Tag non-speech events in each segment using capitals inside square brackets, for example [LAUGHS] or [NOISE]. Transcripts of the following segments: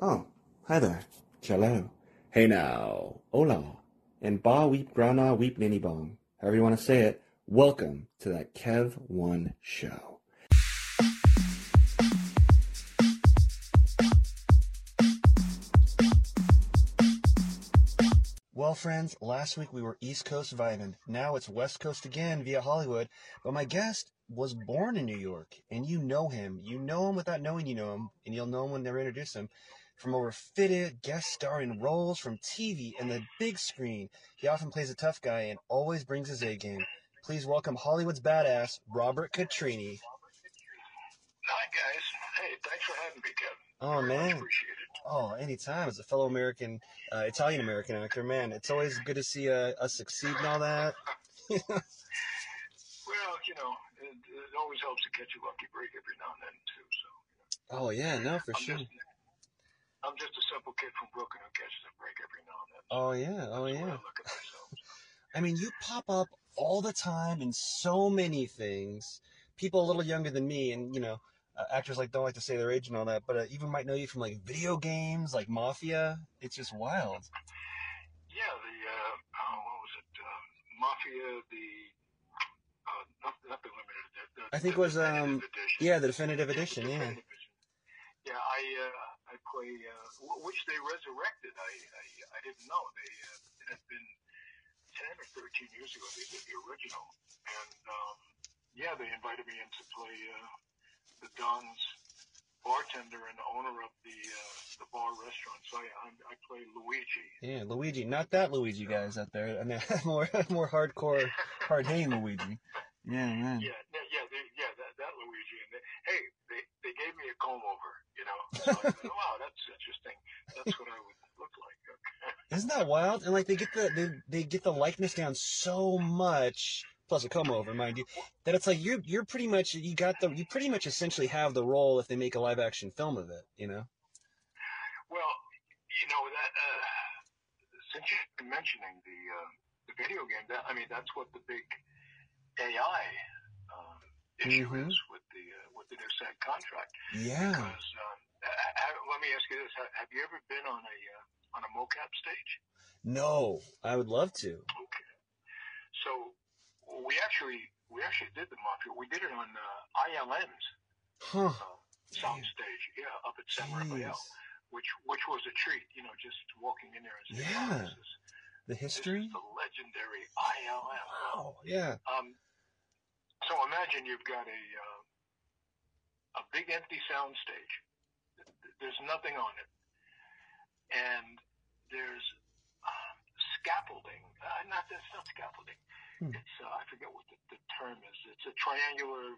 Oh, hi there. Cello. Hey now. Hola. And ba weep grana weep ninny bong. However you want to say it. Welcome to that Kev One show. Well, friends, last week we were East Coast vibing. Now it's West Coast again via Hollywood. But my guest was born in New York, and you know him. You know him without knowing you know him, and you'll know him when they introduce him. From over fitted guest starring roles from TV and the big screen, he often plays a tough guy and always brings his A game. Please welcome Hollywood's badass, Robert Catrini. Hi guys. Hey, thanks for having me, Kevin. Oh Very man. Oh, anytime. As a fellow American, uh, Italian American actor, man, it's always good to see uh, us succeed and all that. [LAUGHS] [LAUGHS] Well, you know, it, it always helps to catch a lucky break every now and then too. So Oh yeah, no, for I'm sure. just I'm just a simple kid from Brooklyn who catches a break every now and then. Oh yeah, oh That's yeah. I. [LAUGHS] I mean, you pop up all the time in so many things. People a little younger than me, and you know, uh, actors like don't like to say their age and all that, but uh, even might know you from like video games, like Mafia. It's just wild. Yeah, the uh, oh, what was it? Uh, Mafia, the uh, not, not the limited. The, the, I think it was, um, edition. Yeah, the definitive edition. Yeah. Yeah, I play uh, which they resurrected. I I, I didn't know they uh, it had been ten or thirteen years ago they did the original, and um, yeah, they invited me in to play uh, the Don's bartender and owner of the uh, the bar restaurant. So I I, I play Luigi. Yeah, Luigi, not that Luigi guys out there. I mean, [LAUGHS] more more hardcore, hard hitting Luigi. Yeah, man. Yeah, yeah, yeah, they, yeah that, that Luigi. And they, hey, they they gave me a comb over. You know, [LAUGHS] so I said, wow, that's interesting. That's what I would look like. [LAUGHS] Isn't that wild? And like they get the they, they get the likeness down so much, plus a comb over, mind you, that it's like you're you're pretty much you got the you pretty much essentially have the role if they make a live action film of it, you know? Well, you know that uh, since you've been mentioning the uh, the video game, that I mean that's what the big AI um, issue Mhm. is with the uh, with the new SAG contract. Yeah. Because um, uh, uh, let me ask you this: Have, have you ever been on a uh, on a mocap stage? No, I would love to. Okay. So we actually we actually did the mafia. We did it on uh, ILM's Huh. uh, sound stage, yeah, up at San Rafael, which which was a treat. You know, just walking in there and saying, Yeah. "Wow, this The history? is the legendary ILM. Wow. Yeah. Um, so imagine you've got a uh, a big empty sound stage. There's nothing on it, and there's uh, scaffolding. Uh, not that's not scaffolding. Hmm. It's uh, I forget what the, the term is. It's a triangular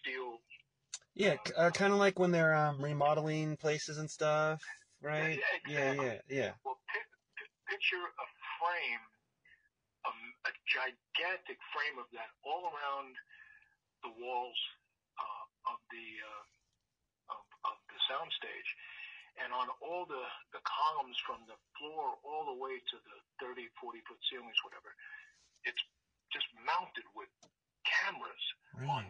steel. Yeah, uh, kind of like when they're um, remodeling places and stuff, right? Yeah, Yeah, exactly. yeah, yeah. Well, pi- pi- picture a frame, a, a gigantic frame of that all around the walls uh, of the uh, of, of the soundstage, and on all the the columns from the floor all the way to the 30, 40 foot ceilings, whatever. It's just mounted with cameras on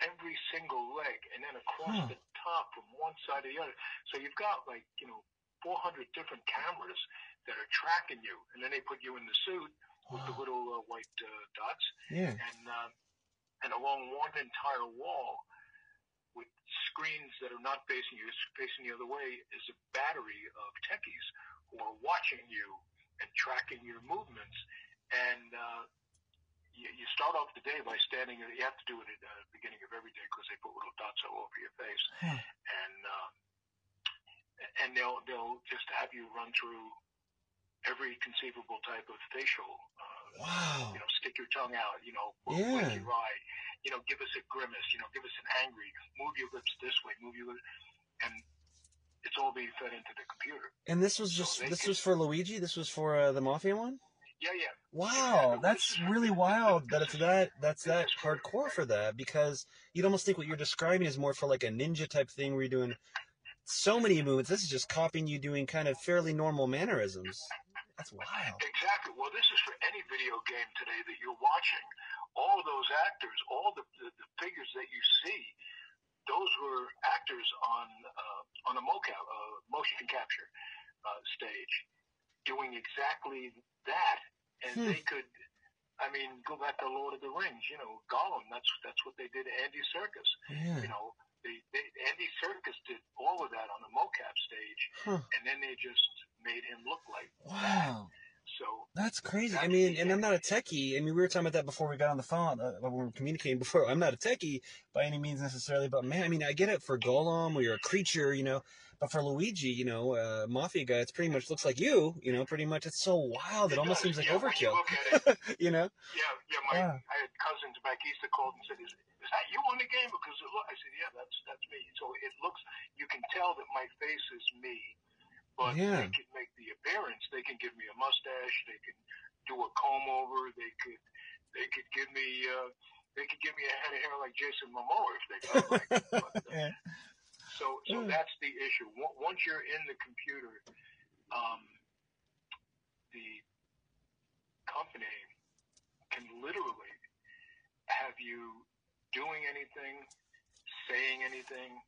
every single leg, and then across Huh. the top from one side to the other. So you've got like you know 400 different cameras that are tracking you, and then they put you in the suit with the little uh, white uh, dots, Yeah. and um, and along one entire wall with screens that are not facing you, facing the other way, is a battery of techies who are watching you and tracking your movements. And uh, you, you start off the day by standing. You have to do it at the beginning of every day because they put little dots all over your face, [SIGHS] Huh. and um, and they'll they'll just have you run through every conceivable type of facial. Uh, Wow. you know, stick your tongue out, you know, Yeah. your eye, you know, give us a grimace, you know, give us an angry, move your lips this way, move your lips, and it's all being fed into the computer. And this was just this was for Luigi. This was for uh, the Mafia one. Yeah, yeah. Wow, that's really wild that it's that that's that hardcore for that because you'd almost think what you're describing is more for like a ninja type thing where you're doing so many movements. This is just copying you doing kind of fairly normal mannerisms. That's [LAUGHS] wild. Exactly. Well, this is for any video game today that you're watching. All of those actors, all the, the, the figures that you see, those were actors on uh, on a mocap, uh, motion capture uh, stage, doing exactly that, and Hmm. they could. I mean, go back to Lord of the Rings. You know, Gollum. That's that's what they did to Andy Serkis. Yeah. You know, they, they Andy Serkis did all of that on the mocap stage, Huh. and then they just made him look like Wow. so. That's crazy. I mean, and I'm not a techie. I mean, we were talking about that before we got on the phone. Uh, when we were communicating before. I'm not a techie by any means necessarily, but man, I mean, I get it for Gollum or you're a creature, you know. But for Luigi, you know, uh, mafia guy, it's pretty much looks like you, you know. Pretty much, it's so wild. It, almost does, seems like yeah, When you overkill, it, [LAUGHS] you know. Yeah, yeah. My Yeah. I had cousins back east that called and said, "Is, is that you on the game?" Because it I said, "Yeah, that's that's me." So it looks, you can tell that my face is me, but Yeah. they can make the appearance. They can give me a mustache. They can do a comb over. They could they could give me uh, they could give me a head of hair like Jason Momoa if they felt like. it. But, uh, [LAUGHS] Yeah. so so Yeah. that's the issue. Once you're in the computer, um, the company can literally have you doing anything, saying anything,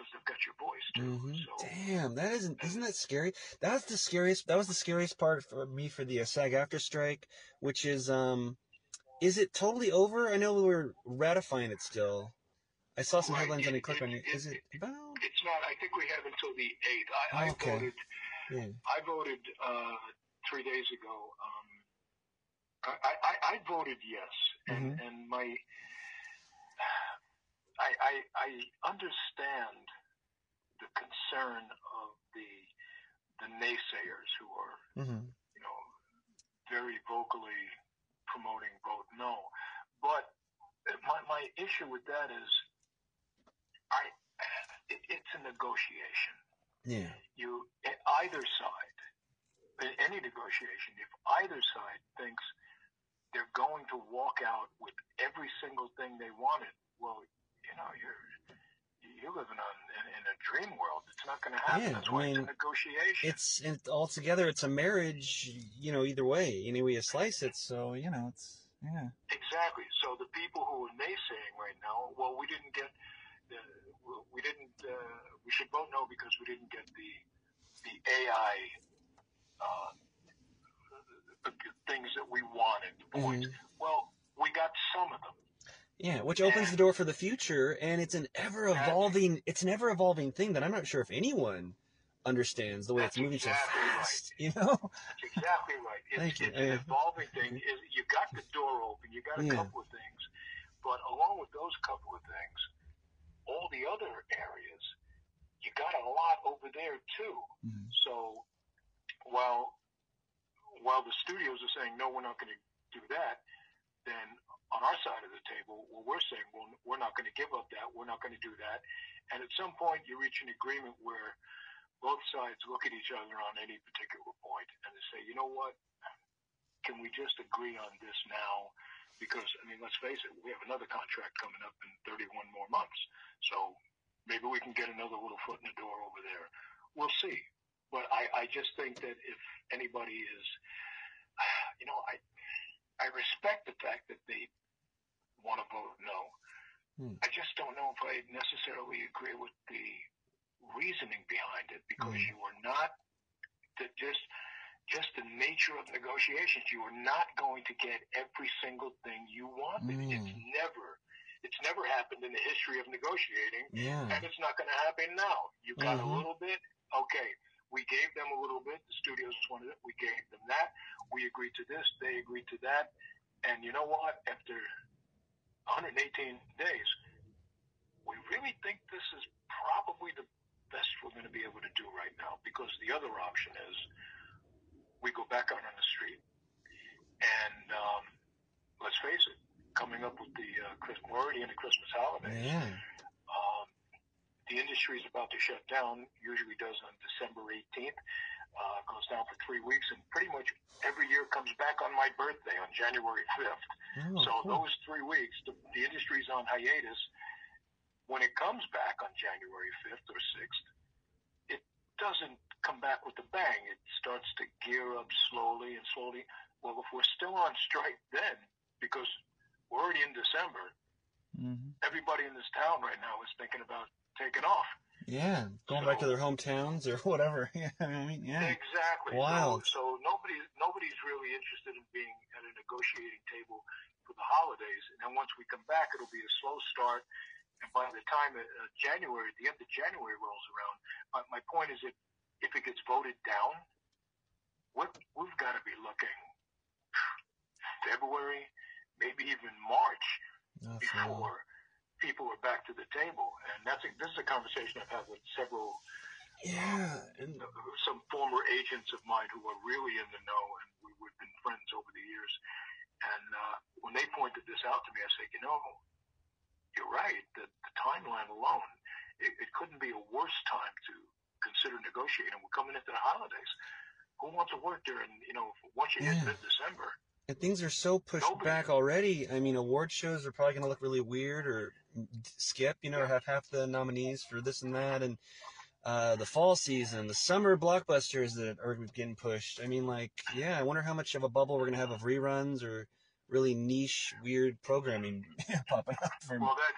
because they've got your voice too. hmm So Damn, that isn't isn't that scary? That's the scariest. That was the scariest part for me for the uh, SAG-AFTRA strike, which is um, is it totally over? I know we're ratifying it still. I saw some Right, headlines on it- it. Click on it. it- Is it about? it's not. I think we have until the eighth. I, I Okay. voted. Yeah. I voted uh, three days ago. Um, I, I, I voted yes, and Mhm. and my I, I I understand the concern of the the naysayers who are hmm you know very vocally promoting vote no, but my my issue with that is I it, it's a negotiation. Yeah. you either side in any negotiation if either side thinks they're going to walk out with every single thing they wanted well you know you're you're living on in, in a dream world it's not going to happen Yeah, that's I why it's mean, a negotiation It's it, altogether. It's a marriage. You know, either way, any way you slice it. So you know, it's yeah. exactly so the people who are naysaying right now well we didn't get the we didn't uh, we should vote no because we didn't get the the AI uh, things that we wanted the points Mhm. Well, we got some of them. Yeah, which opens the door for the future, and it's an ever evolving. It's an ever evolving thing that I'm not sure if anyone understands the way it's That's moving so exactly right. fast. [LAUGHS] You know? That's exactly right. It's, Thank you. it's an evolving thing. Is you got the door open, you got a Yeah. couple of things, but along with those couple of things, all the other areas, you got a lot over there too. Mhm. So while while the studios are saying no, we're not going to do that, then on our side of the table, well, we're saying well, we're not going to give up that. We're not going to do that. And at some point, you reach an agreement where both sides look at each other on any particular point and they say, you know what? Can we just agree on this now? Because I mean, let's face it, we have another contract coming up in 31 more months. So maybe we can get another little foot in the door over there. We'll see. But I, I just think that if anybody is, [SIGHS] you know, I I respect the fact that they want to vote no. Hmm. I just don't know if I necessarily agree with the reasoning behind it because Hmm. you are not the, just just the nature of negotiations. You are not going to get every single thing you wanted. Hmm. It's never it's never happened in the history of negotiating Yeah. and it's not going to happen now. You got a little bit, okay. We gave them a little bit. The studios wanted it. We gave them that. We agreed to this. They agreed to that. And you know what? After 118 days, we really think this is probably the best we're going to be able to do right now because the other option is we go back out on the street and um, let's face it, coming up with the uh, Christmas, we're already in the Christmas holidays Yeah. um, the industry is about to shut down. Usually does on December 18th. Uh, goes down for three weeks, and pretty much every year comes back on my birthday on January 5th. Oh, so cool. those three weeks, the, the industry's on hiatus. When it comes back on January 5th or 6th, it doesn't come back with a bang. It starts to gear up slowly and slowly. Well, if we're still on strike then, because we're already in December, Mhm. everybody in this town right now is thinking about taking off. Yeah, going back to their hometowns or [LAUGHS] whatever. [LAUGHS] Yeah, I mean, yeah. Exactly. Wild. So, so nobody nobody's really interested in being at a negotiating table for the holidays. And then once we come back, it'll be a slow start. And by the time uh, January, the end of January rolls around, my, my point is that if it gets voted down, what we've got to be looking [SIGHS] February, maybe even March Oh, before people are back to the table. And that's a, this is a conversation I've had with several yeah, and uh, some former agents of mine who are really in the know, and we, we've been friends over the years. And uh, when they pointed this out to me, I said, you know, you're right. The, the timeline alone, it, it couldn't be a worse time to consider negotiating. We're coming into the holidays. Who wants to work during, you know, once you hit mid-December? and things are so pushed Nobody- back already. I mean, award shows are probably going to look really weird or skip, you know, have half the nominees for this and that, and uh, the fall season, the summer blockbusters that are getting pushed. I mean, like, yeah, I wonder how much of a bubble we're going to have of reruns or really niche, weird programming [LAUGHS] popping up for Well, that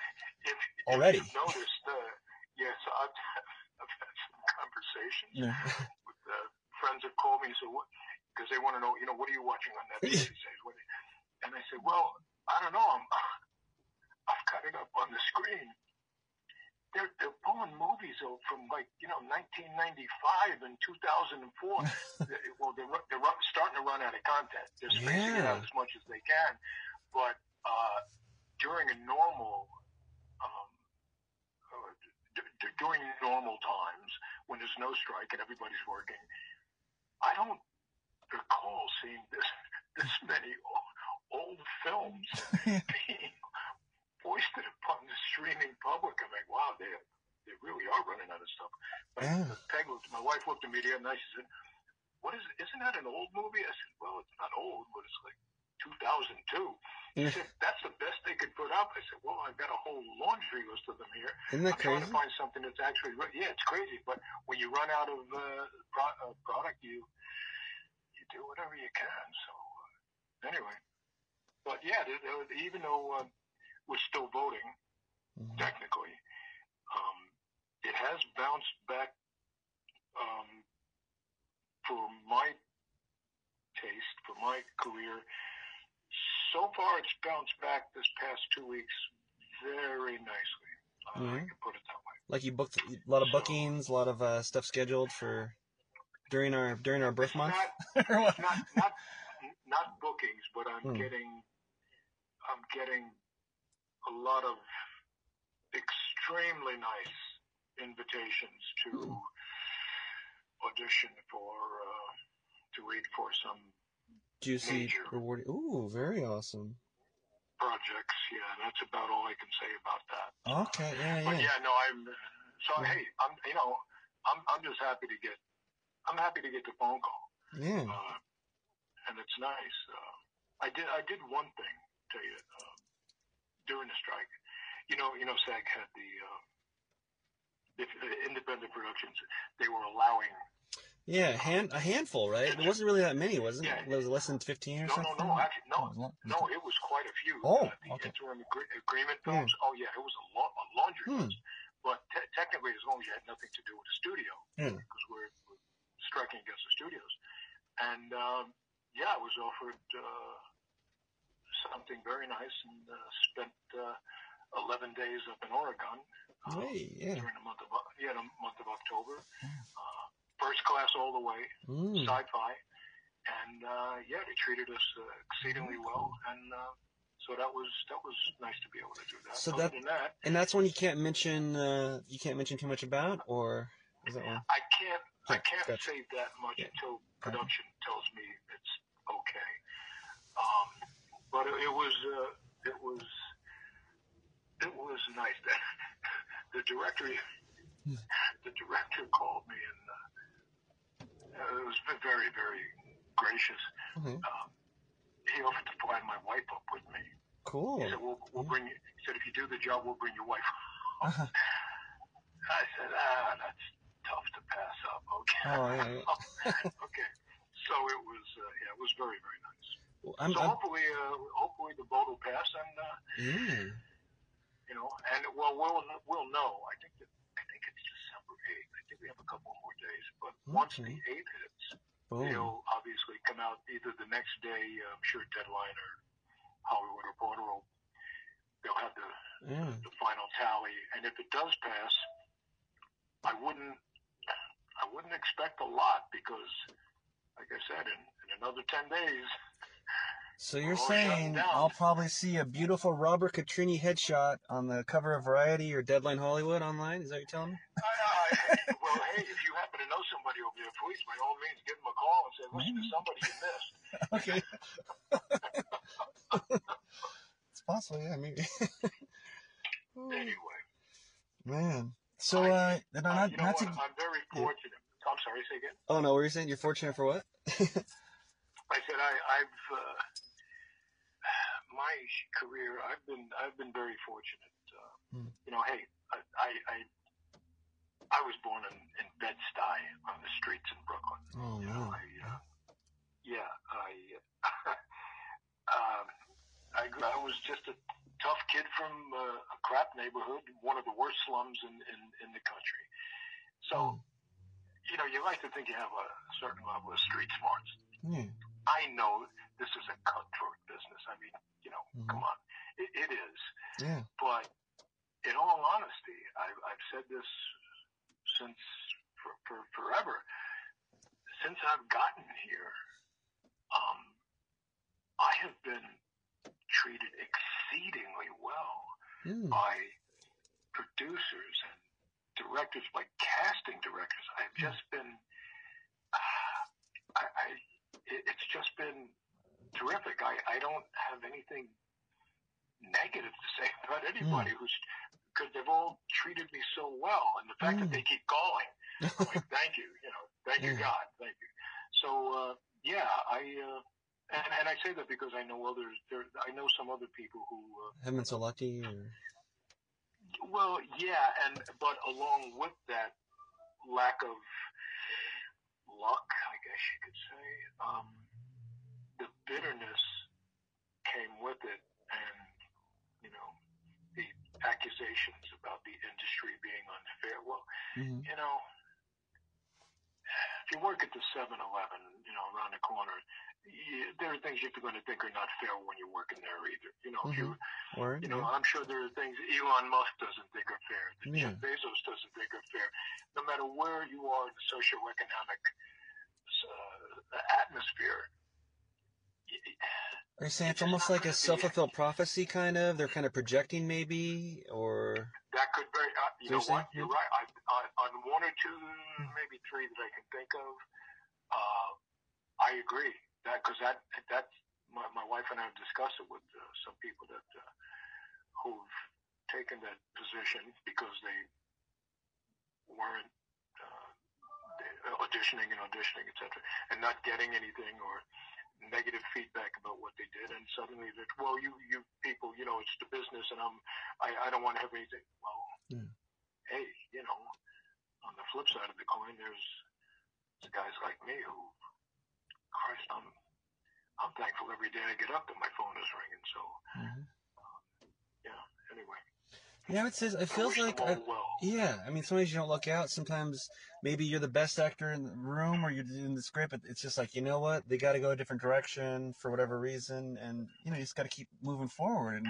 if, Already. if you've noticed, uh, yes, I've, I've had some conversations know. with uh, friends have called me so what, because they want to know, you know, what are you watching on Netflix [LAUGHS] these days? And I said, well, I don't know. I'm, I've got it up on the screen. They're, they're pulling movies out from like, you know, 1995 and 2004. [LAUGHS] They- well, they're, they're starting to run out of content. They're spacing it out as much as they can. But uh, during a normal, um, uh, d- d- during normal times when there's no strike and everybody's working, I don't recall seeing this [LAUGHS] this many o- old films [LAUGHS] being foisted upon the streaming public. I'm like, wow, they they really are running out of stuff. But Yeah. Peg looked, my wife looked at me the other night. She said, "What is? Isn't that an old movie?" I said, "Well, it's not old, but it's like 2002." She Yeah. said, "That's the best they could put up." I said, "Well, I've got a whole laundry list of them here." Isn't that I'm trying to find something that's actually yeah, it's crazy. But when you run out of uh, pro- uh, product, you you do whatever you can. So uh, anyway, but yeah, even though uh, we're still voting Mhm. technically, um, it has bounced back um, for my taste, for my career. So far, it's bounced back this past two weeks very nicely. I can put it that way. Like you booked a lot of bookings, a lot of uh, stuff scheduled for during our during our birth month. Not, [LAUGHS] not not not bookings, but I'm Hmm. getting I'm getting a lot of extremely nice invitations to Hmm. audition for uh, to read for some Juicy, rewarding. Ooh, very awesome. projects. Yeah, that's about all I can say about that. Okay, yeah, But yeah. yeah, no, I'm so Yeah. hey, I'm you know I'm I'm just happy to get I'm happy to get the phone call. Yeah. uh, and it's nice. Uh, I did I did one thing tell you um, during the strike. You know, you know, SAG had the, uh, the the independent productions. They were allowing. Yeah, hand, a handful, right? There wasn't really that many, wasn't Yeah. it? Was it less than 15 or something. No, no, something? no. Actually, Oh, no, was a lot. no. It was quite a few. Oh, uh, the okay. interim agree- agreement films. Oh yeah, it was a, lo- a laundry Hmm. list. But te- technically, as long as you had nothing to do with the studio, Hmm. because we're, we're striking against the studios, and um, yeah, I was offered uh, something very nice and uh, spent uh, 11 days up in Oregon uh, Hey, yeah. during the month of yeah the month of October. Uh, first class all the way, Mm. sci-fi, and uh, yeah, they treated us uh, exceedingly well, and uh, so that was that was nice to be able to do that. So Other that- than that, And that's one you can't mention. Uh, you can't mention too much about, or is that one? I can't I can't gotcha. say that much Yeah. until production tells me it's okay. Um, but it, it was uh, it was it was nice. that [LAUGHS] the director the director called me and uh, it was very very gracious. Okay. Um, he offered to fly my wife up with me. Cool. He said, "We'll we'll bring you." He said, "If you do the job, we'll bring your wife." [LAUGHS] Uh-huh. I said, "Ah, that's tough to pass up." Okay. Oh, yeah, [LAUGHS] okay. So it was, uh, yeah, it was very very nice. Well, I'm, so I'm, hopefully, uh, hopefully the vote will pass, and uh, yeah. you know, and well, we'll we'll know. I think that I think it's December eighth. I think we have a couple more days. But once the eighth hits, Boom. he'll obviously come out either the next day, I'm sure Deadline or Hollywood Reporter will they'll have the Yeah. the final tally. And if it does pass, I wouldn't I wouldn't expect a lot because, like I said, in, in another ten days, So you're shutting saying. I'll probably see a beautiful Robert Catrini headshot on the cover of Variety or Deadline Hollywood online? Is that what you're telling me? I, I, well, hey, if you happen to know somebody over there, please, by all means, give them a call and say, listen to somebody you missed. [LAUGHS] Okay. it's possible, yeah, maybe. Anyway, [LAUGHS] Man. So, uh, no, not, you know not what? to. I'm very Yeah. fortunate. I'm sorry, say again. Oh, no, what were you saying? You're fortunate for what? [LAUGHS] I said I, I've uh, my career. I've been I've been very fortunate. Uh, Hmm. You know, hey, I I I, I was born in, in Bed Stuy on the streets in Brooklyn. Oh, You know, no. I, uh, yeah, I [LAUGHS] um, I I was just a tough kid from uh, a crap neighborhood, one of the worst slums in in, in the country. So. You know, you like to think you have a certain level of street smarts. Yeah. I know this is a cutthroat business. I mean, you know, Mhm. come on, it, it is. Yeah. But in all honesty, I've, I've said this since for, for forever. Since I've gotten here, um, I have been treated exceedingly well Mm. by producers and directors, by casting directors. I've just been, I, I it, it's just been terrific. I, I don't have anything negative to say about anybody who's because they've all treated me so well, and the fact that Mm. they keep calling, I'm like, [LAUGHS] thank you, you know, thank you, God, thank you. So uh, yeah, I. Uh, and, and I say that because I know others. There, I know some other people who uh, Haven't been so lucky, or. well, yeah, and but along with that lack of luck, I guess you could say, um, the bitterness came with it, and you know, the accusations about the industry being unfair. Well, Mhm. you know, if you work at the 7-Eleven, you know, around the corner, you, there are things you're going to think are not fair when you're working there either. You know, if you Word? you know, yeah. I'm sure there are things Elon Musk doesn't think are fair, that Yeah. Jeff Bezos doesn't think are fair. No matter where you are in the socioeconomic uh, atmosphere, Are you saying it's it's almost like a self fulfilled prophecy, kind of? They're kind of projecting, maybe? Or. that could very, uh, you know what, saying- you're right. I, I, on one or two, maybe three that I can think of, uh, I agree. That because that that's my, my wife and I have discussed it with uh, some people that uh, who've taken that position because they weren't auditioning and auditioning, etc., and not getting anything or negative feedback about what they did, and suddenly that well, you you people, you know, it's the business, and I'm I, I don't want to have anything. Well, Yeah. hey, you know, on the flip side of the coin, there's guys like me who, Christ, I'm I'm thankful every day I get up that my phone is ringing. So Mhm. Yeah. It says. It feels like. I. Yeah, I mean, sometimes you don't look out. Sometimes maybe you're the best actor in the room or you're doing the script, but it's just like, you know what? They got to go a different direction for whatever reason. And, you know, you just got to keep moving forward. And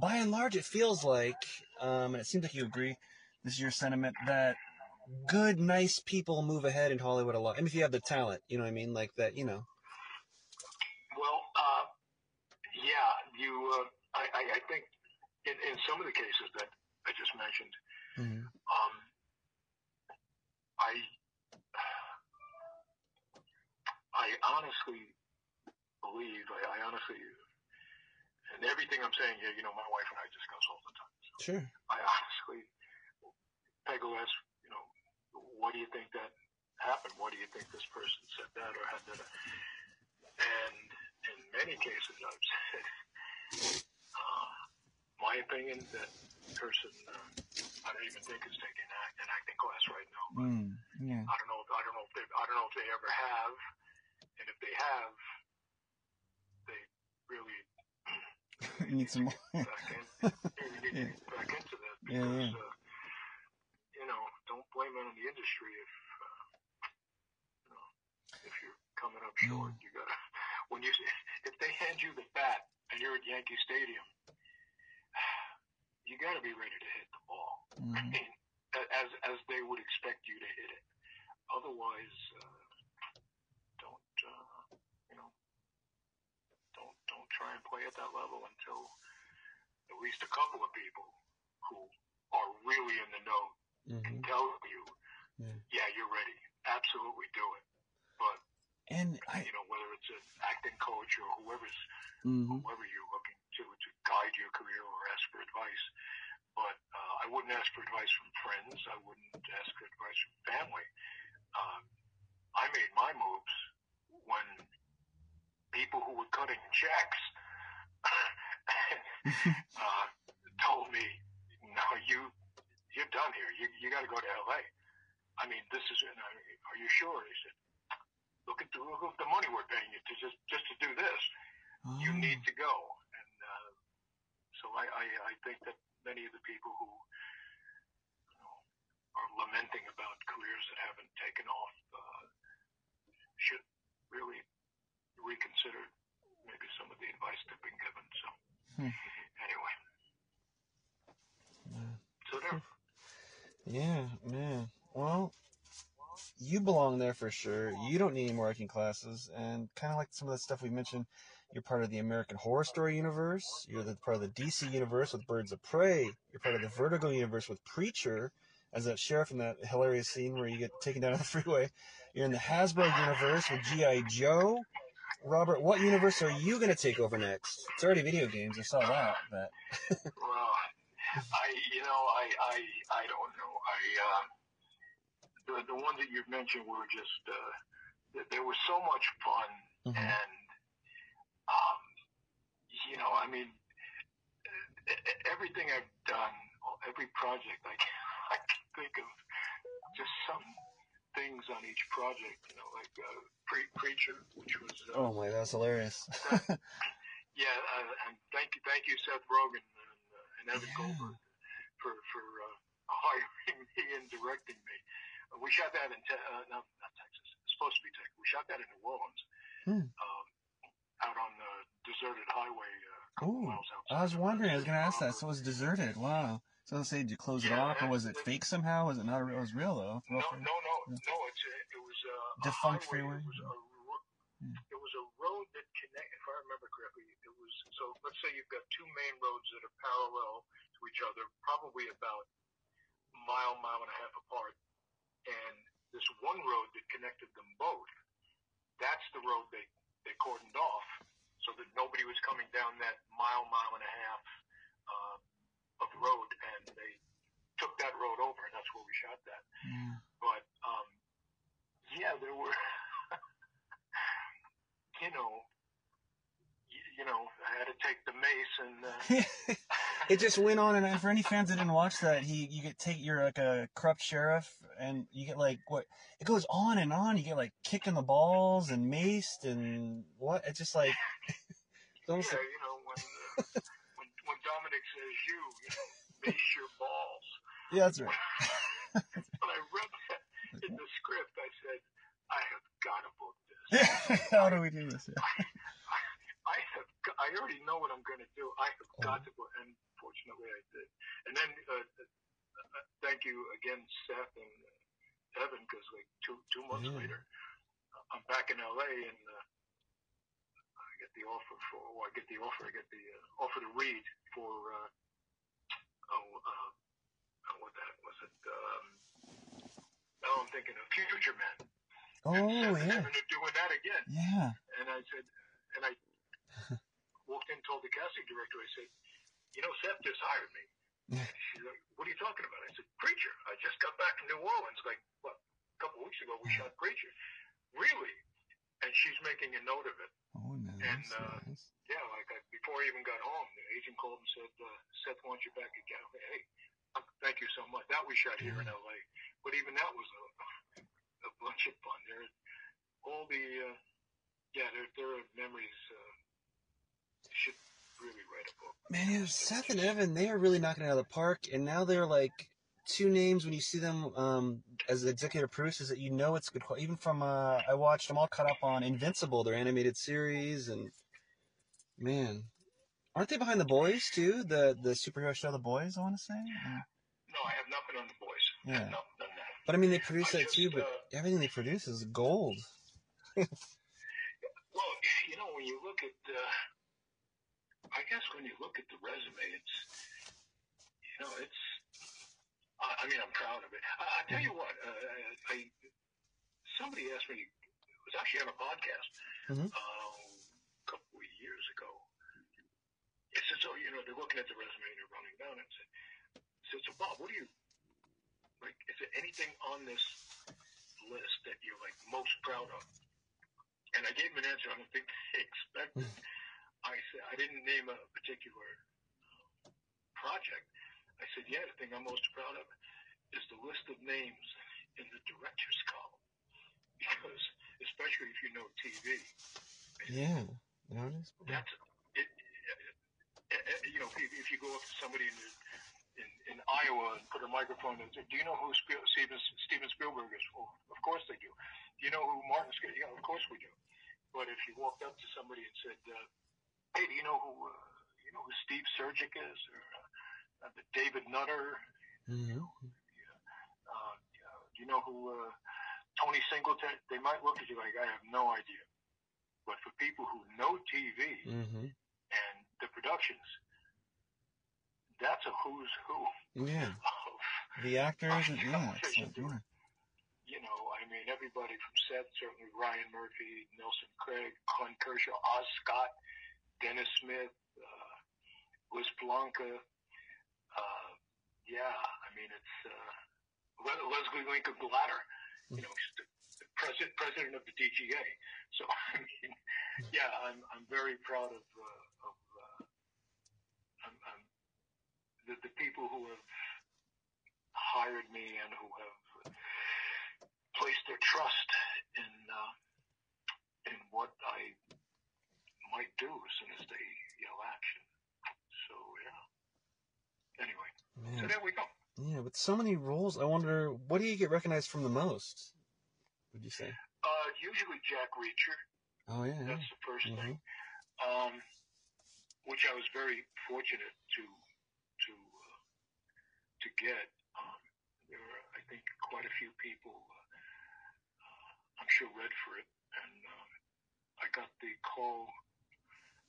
by and large, it feels like, um, and it seems like you agree, this is your sentiment, that good, nice people move ahead in Hollywood a lot. I mean, if you have the talent, you know what I mean? Like that, you know. Well, uh, yeah, you. Uh, in, in some of the cases that I just mentioned, Mm-hmm. um, I I honestly believe. I, I honestly, and everything I'm saying here, you know, my wife and I discuss all the time. So Sure. I honestly, Peg will ask, you know, what do you think that happened? What do you think this person said that or had that? And in many cases, I've said, uh, my opinion that person, uh, I don't even think is taking act, an acting class right now. But mm, yeah. I don't know. If, I don't know if they. I don't know if they ever have, and if they have, they really [LAUGHS] need some more. [LAUGHS] back, into that because yeah, yeah. Uh, you know don't blame it on the industry if uh, you know if you're coming up short. Hmm. You gotta when you if they hand you the bat and you're at Yankee Stadium you got to be ready to hit the ball. I Mhm. mean, as as they would expect you to hit it. Otherwise, uh, don't uh, you know? Don't don't try and play at that level until at least a couple of people who are really in the know can Mhm. tell you, Yeah. yeah, you're ready. Absolutely do it. But And I. you know, whether it's an acting coach or whoever's Mhm. whoever you're looking to to guide your career or ask for advice. But uh, I wouldn't ask for advice from friends. I wouldn't ask for advice from family. Um, I made my moves when people who were cutting checks [LAUGHS] uh, told me, "No, you you're done here. You you got to go to L.A." I mean, this is. And I, are you sure? He said, "Look at the look at the money we're paying you to just just to do this." you Oh. need to go. So I, I, I think that many of the people who you know, are lamenting about careers that haven't taken off uh, should really reconsider maybe some of the advice they've been given. So Hmm. anyway, Yeah. so there. Yeah, man. You belong there for sure. You don't need any more acting classes, and kind of like some of the stuff we mentioned, you're part of the American Horror Story universe. You're the part of the DC universe with Birds of Prey. You're part of the Vertigo universe with Preacher, as that sheriff in that hilarious scene where you get taken down [LAUGHS] on the freeway. You're in the Hasbro universe with GI Joe. Robert, what universe are you going to take over next? It's already video games. I saw that, but Well, I, you know, I, I, I don't know. I, uh, the, the ones that you've mentioned were just, uh, they were so much fun, Mhm. and, um, you know, I mean, everything I've done, every project, I can, [LAUGHS] I can think of just some things on each project, you know, like uh, Pre- Preacher, which was, uh, oh my, that's was hilarious. [LAUGHS] yeah, uh, and thank you, thank you, Seth Rogen and, uh, and Evan Yeah. Goldberg for for uh, hiring [LAUGHS] me and directing me. Uh, we shot that in te- uh, no, not Texas. It's supposed to be Texas. We shot that in New Orleans, Hmm. um, out on the deserted highway. Uh, Ooh, I was wondering. I was going to ask that. So it was deserted. Wow. So let's say, did you close it off, or was it it- fake somehow? Was it not? Real? It was real though. No, no, no, no. It's a, it was a, a Defunct highway. freeway? It was a, Hmm. it was a road that connect. If I remember correctly, it was so. Let's say you've got two main roads that are parallel to each other, probably about a mile, mile and a half apart, and this one road that connected them both. That's the road they they cordoned off, so that nobody was coming down that mile, mile and a half uh, of the road, and they took that road over, and that's where we shot that Yeah. but um, yeah, there were, [LAUGHS] you know, you, you know, I had to take the mace and uh, [LAUGHS] it just went on, and for any fans that didn't watch that, he you get take you're like a corrupt sheriff, and you get like what it goes on and on. You get like kicking the balls and maced and what? It's just like [LAUGHS] it's almost yeah, like, you know, when uh, when when Dominic says you, you know, mace your balls. yeah, that's right. [LAUGHS] When I read that in the script, I said, I have got to book this. [LAUGHS] How do we do this? Yeah. I have. g- I already know what I'm going to do. I have got to book, and fortunately, I did. And then, uh, uh, thank you again, Seth and uh, Evan, because like two two months Yeah. later, I'm back in LA and uh, I get the offer for. Well, I get the offer. I get the uh, offer to read for. Uh, oh, uh, uh, what the heck was it? Um, now I'm thinking of Future Man. Oh Seth and yeah, are doing that again. yeah. And I said, and I [LAUGHS] walked in, and told the casting director, I said, you know, Seth just hired me. She's like, what are you talking about? I said, Preacher. I just got back from New Orleans, like, what, a couple weeks ago, we shot Preacher. Really? And she's making a note of it. Oh nice, And, uh, nice. Yeah, like, I, before I even got home, the agent called and said, uh, Seth wants you back again. Said, hey, uh, thank you so much. That we shot here in L.A. But even that was a, a bunch of fun. There, all the, uh, yeah, there, there are memories. Uh, should really write a book. Man, yeah, Seth and Evan, they are really knocking it out of the park, and now they're like two names when you see them um, as executive producers that you know it's good. Even from uh, I watched. I'm all caught up on Invincible, their animated series, and man, aren't they behind the Boys too? The the superhero show, The Boys. I want to say. Yeah. No, I have nothing on the boys. Yeah. nothing on that. But I mean, they produce I that too. But uh, everything they produce is gold. [LAUGHS] Well, you know, when you look at, uh, I guess when you look at the resume, it's, you know, it's. I, I mean, I'm proud of it. I, I tell you what, uh, I somebody asked me. It was actually on a podcast Mhm. uh, a couple of years ago. It said, so you know, they're looking at the resume and they're running down and said, said, so Bob, what do you like? Is there anything on this list that you're like most proud of? And I gave him an answer I don't think they expected. [LAUGHS] I said I didn't name a particular uh, project. I said, yeah, the thing I'm most proud of is the list of names in the director's column, because especially if you know TV, Yeah. Notice. that's it. uh, uh, You know, if, if you go up to somebody in the, in, in Iowa and put a microphone and say, "Do you know who Spiel, Steven, Steven Spielberg is?" Well, of course they do. Do you know who Martin Scorsese? Yeah, of course we do. But if you walked up to somebody and said, uh, "Hey, do you know who uh, you know who Steve Surjik is?" or uh, uh, David Nutter, Mm-hmm. uh, do you know who uh, Tony Singleton? They might look at you like, "I have no idea." But for people who know TV, Mm-hmm. and the productions. That's a who's who Yeah. [LAUGHS] The actors. And, yeah. Yeah. you know, I mean, everybody from Seth, certainly Ryan Murphy, Nelson Craig, Glenn Kershaw, Oz Scott, Dennis Smith, uh, Liz Blanca. Uh, yeah, I mean, it's uh, Lesli Linka Glatter, you know, the president, president of the DGA. So, [LAUGHS] I mean, yeah, I'm, I'm very proud of, uh, of uh, I'm, I'm, the, the people who have hired me and who have placed their trust in uh, in what I might do as soon as they yell action. So yeah. Anyway, so there we go. Yeah. With so many roles, I wonder what do you get recognized from the most? Would you say? Uh, usually Jack Reacher. Oh yeah. That's the 1st Mhm. thing. Um, which I was very fortunate to to uh, to get. Um, there were, I think, quite a few people. Uh, uh, I'm sure read for it, and um, I got the call.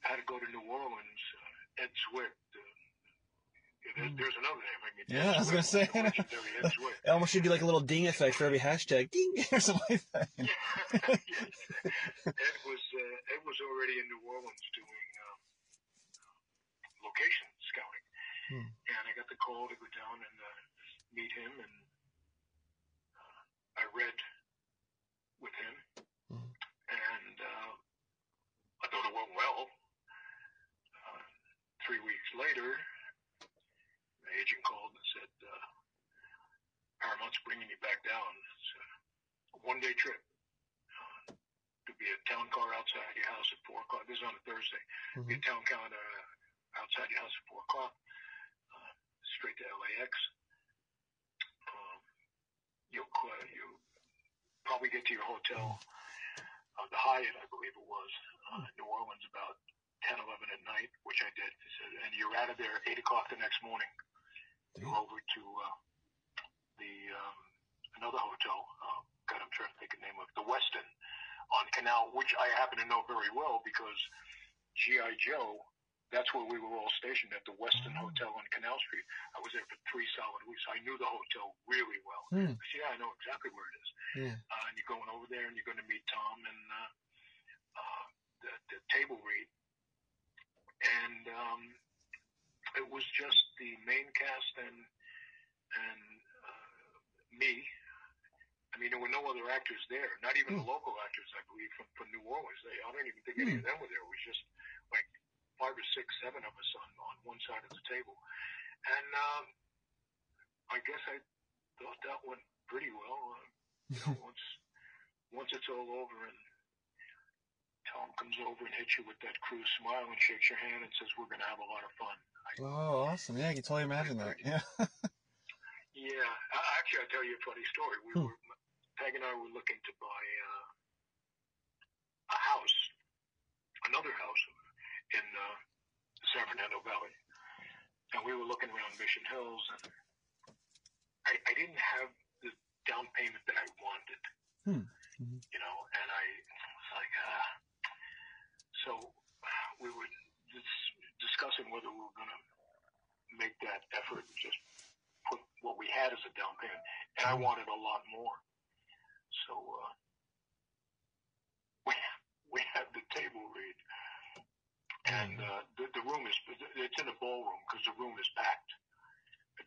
I had to go to New Orleans. Uh, Ed Zwick. Uh, yeah, there's, there's another name. I mean. Yeah, Ed I was Zwick, gonna say. the legendary Ed Zwick. [LAUGHS] It almost should be like a little ding effect for every hashtag, ding [LAUGHS] or something like that. [LAUGHS] Yeah. Ed was uh, Ed was already in New Orleans doing um, location scouting, Hmm. and I got the call to go down and uh, meet him, and uh, I read with him, Hmm. and uh, I thought it went well. Three weeks later, the agent called and said, uh, "Paramount's bringing you back down. It's a one-day trip." Uh, to be a town car outside your house at four o'clock. This is on a Thursday. Be a town car uh, outside your house at four o'clock. Uh, straight to LAX. Um, you'll uh, you probably get to your hotel, uh, the Hyatt, I believe it was, uh, New Orleans about 10, 11 at night, which I did. Said, and you're out of there at eight o'clock the next morning. You're over to uh, the um, another hotel. Uh, God, I'm trying to think of the name of it, the Westin on Canal, which I happen to know very well because GI Joe. That's where we were all stationed at the Westin Oh. Hotel on Canal Street. I was there for three solid weeks. I knew the hotel really well. Hmm. I said, yeah, I know exactly where it is. Yeah. Uh, and you're going over there and you're going to meet Tom and uh, uh, the, the table read. And um, it was just the main cast and and uh, me. I mean, there were no other actors there, not even the local actors, I believe, from, from New Orleans. They, I don't even think any of them were there. It was just like five or six, seven of us on, on one side of the table. And um, I guess I thought that went pretty well. Uh, you know, [LAUGHS] once once it's all over and Tom comes over and hits you with that Cruise smile and shakes your hand and says, "We're going to have a lot of fun." I, Oh, awesome! Yeah, I can totally imagine that. Yeah. [LAUGHS] Yeah, actually, I'll tell you a funny story. We Hmm. were Peg and I were looking to buy uh, a house, another house in uh, the San Fernando Valley, and we were looking around Mission Hills, and I, I didn't have the down payment that I wanted, Hmm. Mhm. you know, and I was like, uh, so we were dis- discussing whether we were going to make that effort and just put what we had as a down payment, and I wanted a lot more. So uh, we we had the table read, and Mhm. uh, the the room is it's in a ballroom because the room is packed.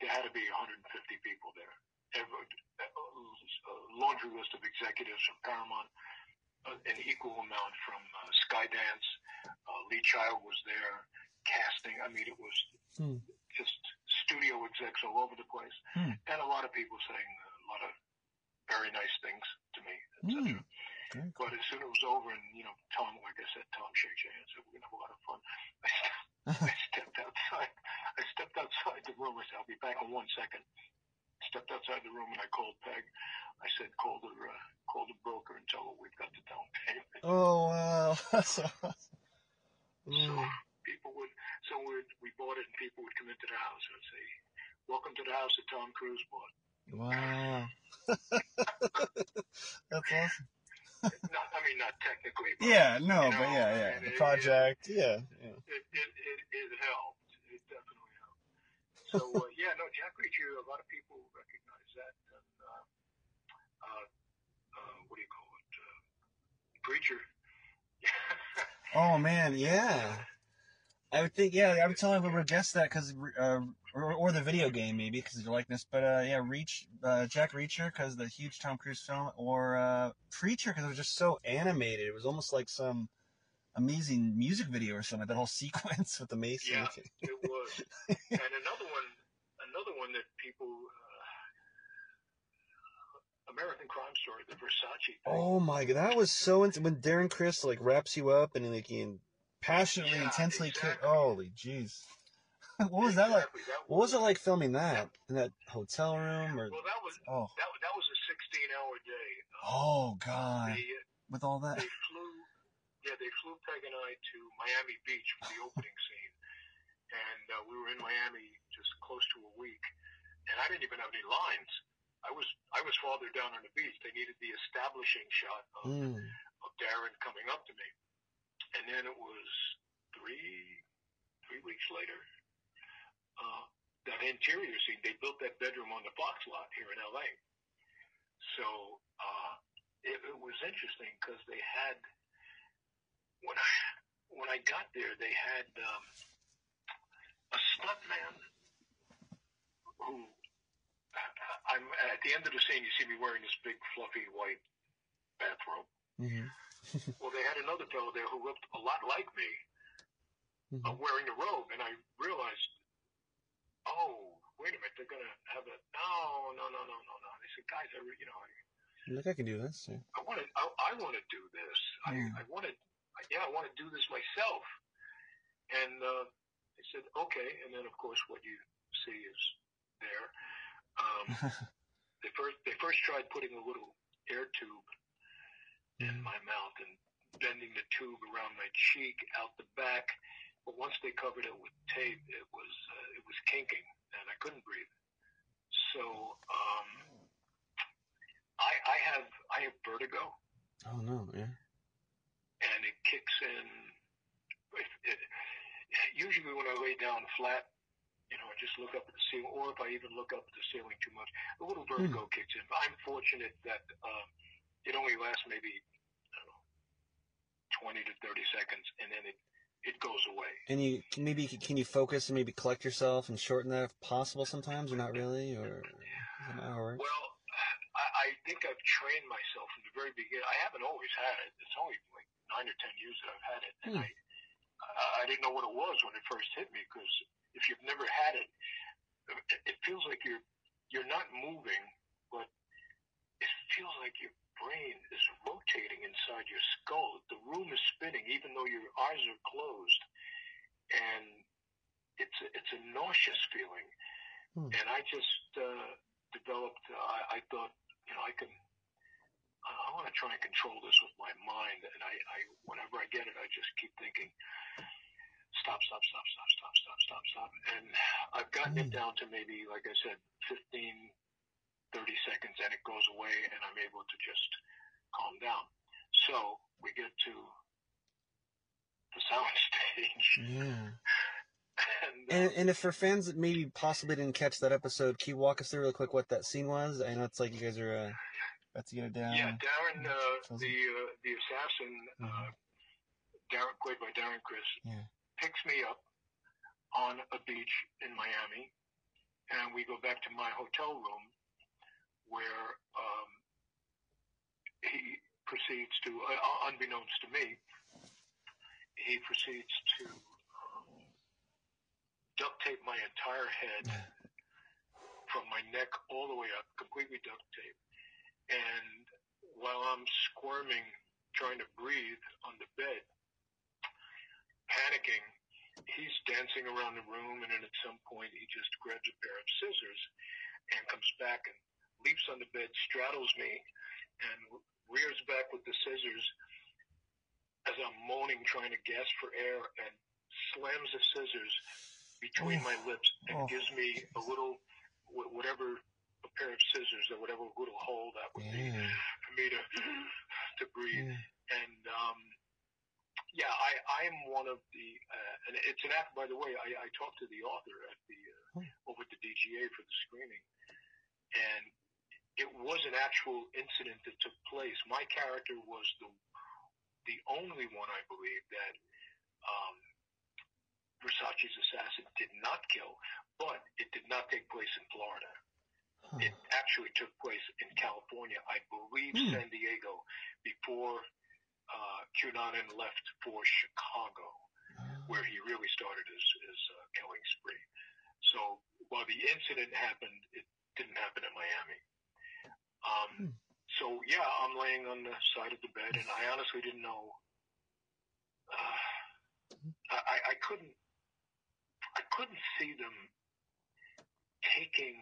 There had to be 150 people there. Every, a laundry list of executives from Paramount, an equal amount from uh, Skydance. Uh, Lee Child was there casting. I mean, it was Hmm. just studio execs all over the place, Hmm. and a lot of people saying a lot of very nice things to me, etc. Cool. But as soon as it was over, and you know, Tom, like I said, Tom shakes your hand, said we're gonna have a lot of fun. [LAUGHS] I stepped outside. I stepped outside the room. I said, I'll be back in one second. Stepped outside the room and I called Peg. I said, call the uh, call the broker and tell her we've got the down payment. Oh wow, [LAUGHS] that's awesome. So Mm. people would, so we we bought it, and people would come into the house and say, "Welcome to the house that Tom Cruise bought." Wow. [LAUGHS] That's awesome. not, I mean, not technically. But Yeah, no, you but yeah, yeah. The it- project, yeah, yeah. It, it, it, it helped. So uh, yeah, no, Jack Reacher. A lot of people recognize that. And, uh, uh, uh, what do you call it? Uh, Preacher. [LAUGHS] Oh man, yeah. I would think, yeah, I would tell him everyone to guess that because, uh, or, or the video game maybe because of your likeness. But uh, yeah, Reach, uh, Jack Reacher because the huge Tom Cruise film, or uh, Preacher because it was just so animated. It was almost like some amazing music video or something. That whole sequence [LAUGHS] with the Mason. Yeah. It was. and another one, another one that people, uh, American Crime Story, the Versace thing. Oh my god, that was so int- when Darren Criss like wraps you up and like he passionately, Yeah, intensely. exactly. holy jeez, [LAUGHS] what was that like? Exactly. That What was it like filming that in that hotel room or? Well, that was Oh, that, that was a 16-hour day. Uh, oh god, They, with all that. they flew, yeah, they flew Peg and I to Miami Beach for the opening scene, and uh, we were in Miami just close to a week, and I didn't even have any lines. I was I was farther down on the beach. They needed the establishing shot of, Mm. of Darren coming up to me, and then it was three three weeks later. Uh, that interior scene, they built that bedroom on the Fox lot here in LA. So uh, it, it was interesting because they had when I when I got there, they had um, a stuntman who I'm at the end of the scene. You see me wearing this big fluffy white bathrobe. hmm [LAUGHS] Well, they had another fellow there who looked a lot like me, hmm uh, wearing a robe, and I realized, oh, wait a minute, they're gonna have a no, no, no, no, no, no. They said, guys, I, you know, I, Look, I can do this. Yeah. I want to, I, I want to do this. Mm. I, I want to, yeah, I want to do this myself. And uh, they said, okay. And then, of course, what you see is there. Um, [LAUGHS] they first, they first tried putting a little air tube in my mouth and bending the tube around my cheek out the back. But once they covered it with tape, it was uh, it was kinking, and I couldn't breathe. So um, I, I have I have vertigo, oh no, yeah. Kicks in. If it, usually, when I lay down flat, you know, I just look up at the ceiling, or if I even look up at the ceiling too much, a little vertigo kicks in. But I'm fortunate that um, it only lasts maybe I don't know, 20 to 30 seconds, and then it it goes away. And you maybe can you focus and maybe collect yourself and shorten that if possible sometimes or not really or is that how it works? Well, I, I think I've trained myself from the very beginning. I haven't always had it. It's only like nine or ten years that I've had it, and Hmm. I I I didn't know what it was when it first hit me because if you've never had it, it, it feels like you're you're not moving, but it feels like your brain is rotating inside your skull. The room is spinning, even though your eyes are closed, and it's a, it's a nauseous feeling. Hmm. And I just uh, developed. Uh, I, I thought, you know, I can. I want to try and control this with my mind, and I, I, whenever I get it, I just keep thinking, stop, stop, stop, stop, stop, stop, stop, stop, and I've gotten it mm. down to maybe, like I said, 15, 30 seconds, and it goes away, and I'm able to just calm down. So we get to the sound [LAUGHS] stage. Yeah. And, [LAUGHS] uh, And, and if for fans that maybe possibly didn't catch that episode, can you walk us through real quick what that scene was? I know it's like you guys are uh, about to get it down. yeah, Darren, uh, the uh, the assassin, uh, Darren, played by Darren Criss, Yeah. picks me up on a beach in Miami, and we go back to my hotel room, where um, he proceeds to, uh, unbeknownst to me, he proceeds to duct tape my entire head [SIGHS] from my neck all the way up, completely duct tape. And while I'm squirming, trying to breathe on the bed, panicking, he's dancing around the room, and then at some point he just grabs a pair of scissors and comes back and leaps on the bed, straddles me, and rears back with the scissors as I'm moaning, trying to gasp for air, and slams the scissors between Oh. my lips and Oh. gives me a little, whatever, a pair of scissors or whatever little hole that would be Yeah. for me to to breathe yeah. and um, yeah, I I'm one of the uh, and it's an act. By the way, I, I talked to the author at the uh, over at the DGA for the screening, and it was an actual incident that took place. My character was the the only one I believe that um, Versace's assassin did not kill, but it did not take place in Florida. Huh. It actually took place in California, I believe Hmm. San Diego, before uh, Cunanan left for Chicago, where he really started his, his uh, killing spree. So while the incident happened, it didn't happen in Miami. Um, Hmm. So yeah, I'm laying on the side of the bed, and I honestly didn't know. Uh, I, I I couldn't. I couldn't see them taking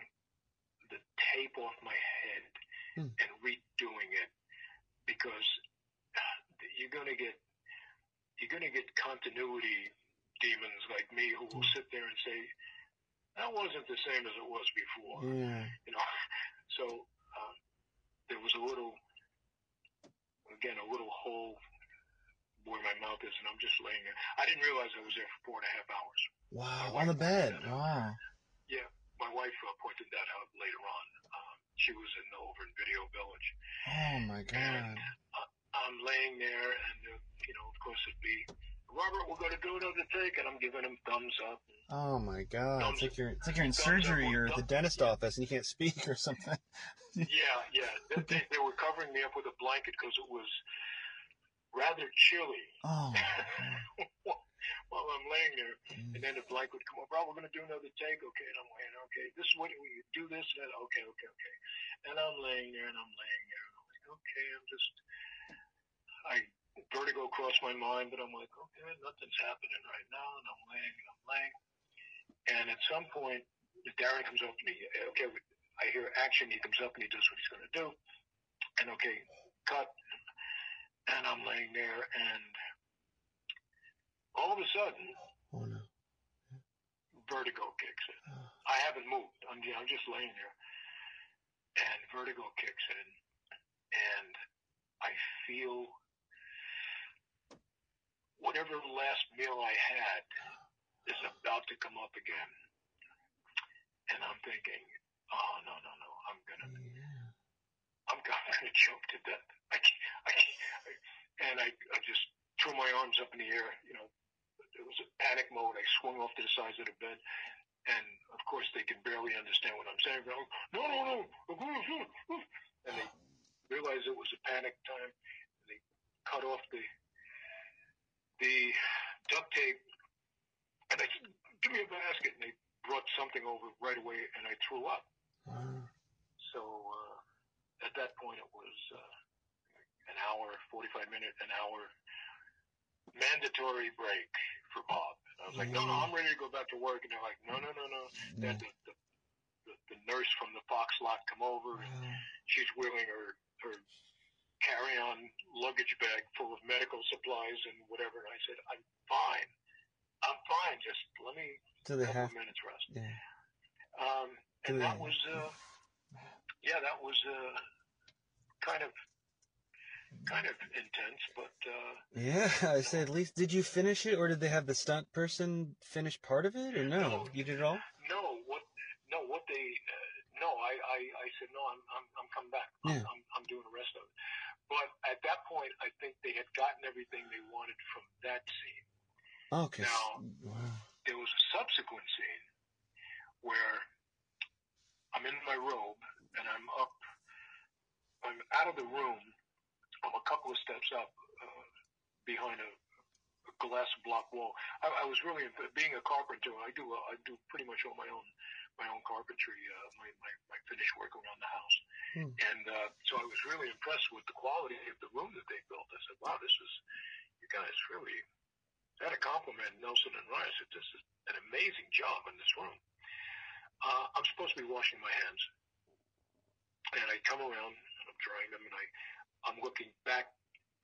the tape off my head Hmm. and redoing it because you're gonna get you're gonna get continuity demons like me who will sit there and say that wasn't the same as it was before Yeah. you know. [LAUGHS] So um, there was a little, again, a little hole where my mouth is, and I'm just laying there. I didn't realize I was there for four and a half hours. Wow. On the bed. Wow. Yeah, my wife uh, pointed that out later on. Um, she was in over in Video Village. Oh my God. I'm laying there, and uh, you know, of course, it'd be Robert. We're going to do another take, and I'm giving him thumbs up. Oh my God. It's like you're it's like you're in surgery or at the thumbs- dentist office and you can't speak or something. [LAUGHS] Yeah, yeah. They, they, they were covering me up with a blanket because it was rather chilly. Oh. [LAUGHS] while I'm laying there, Mm. and then the blanket would come up. Rob, we're going to do another take. Okay, and I'm laying. Okay, this is what we do this. And that. Okay, okay, okay. And I'm laying there, and I'm laying there, and I'm like, okay, I'm just. I vertigo crossed my mind, but I'm like, okay, nothing's happening right now, and I'm laying, and I'm laying, and at some point, Darren comes up to me. Okay, I hear action. He comes up and he does what he's going to do, and okay, cut, and I'm laying there, and all of a sudden, Oh no. vertigo kicks in. Oh. I haven't moved. I'm, I'm just laying there. And vertigo kicks in. And I feel whatever last meal I had is about to come up again. And I'm thinking, oh, no, no, no. I'm going to Yeah. I'm gonna choke to death. I can't, I can't, and I, I just threw my arms up in the air. You know, it was a panic mode. I swung off to the sides of the bed, and of course they could barely understand what I'm saying. Like, no, no, no, and they realized it was a panic time. And they cut off the the duct tape, and I said, "Give me a basket." And they brought something over right away, and I threw up. Wow. So uh, at that point, it was uh, an hour, 45 minute, an hour mandatory break for Bob. And I was like, no, no, I'm ready to go back to work. And they're like, no, no, no, no. Yeah. the, the the, the nurse from the Fox lot come over, and Wow. she's wheeling her her carry-on luggage bag full of medical supplies and whatever. And I said, I'm fine. I'm fine. Just let me a they couple have? minutes rest. Yeah. Um, and that was, uh, yeah, that was uh, kind of kind of intense, but uh, Yeah, I say at least. Did you finish it, or did they have the stunt person finish part of it, or no? No. You did it all. no, what no, what they uh, no, I, I I said no, I'm I'm I'm coming back. I'm, I'm I'm doing the rest of it. But at that point, I think they had gotten everything they wanted from that scene. Okay. Now- Wow. there was a subsequent scene where I'm in my robe and I'm up, I'm out of the room. I'm a couple of steps up uh, behind a, a glass block wall. I, I was really being a carpenter. I do uh, I do pretty much all my own my own carpentry, uh, my, my my finished work around the house. Hmm. And uh, so I was really impressed with the quality of the room that they built. I said, "Wow, this is you guys really." I had a compliment Nelson and Ryan. I said, "This is an amazing job in this room." Uh, I'm supposed to be washing my hands, and I come around and I'm drying them, and I I'm looking back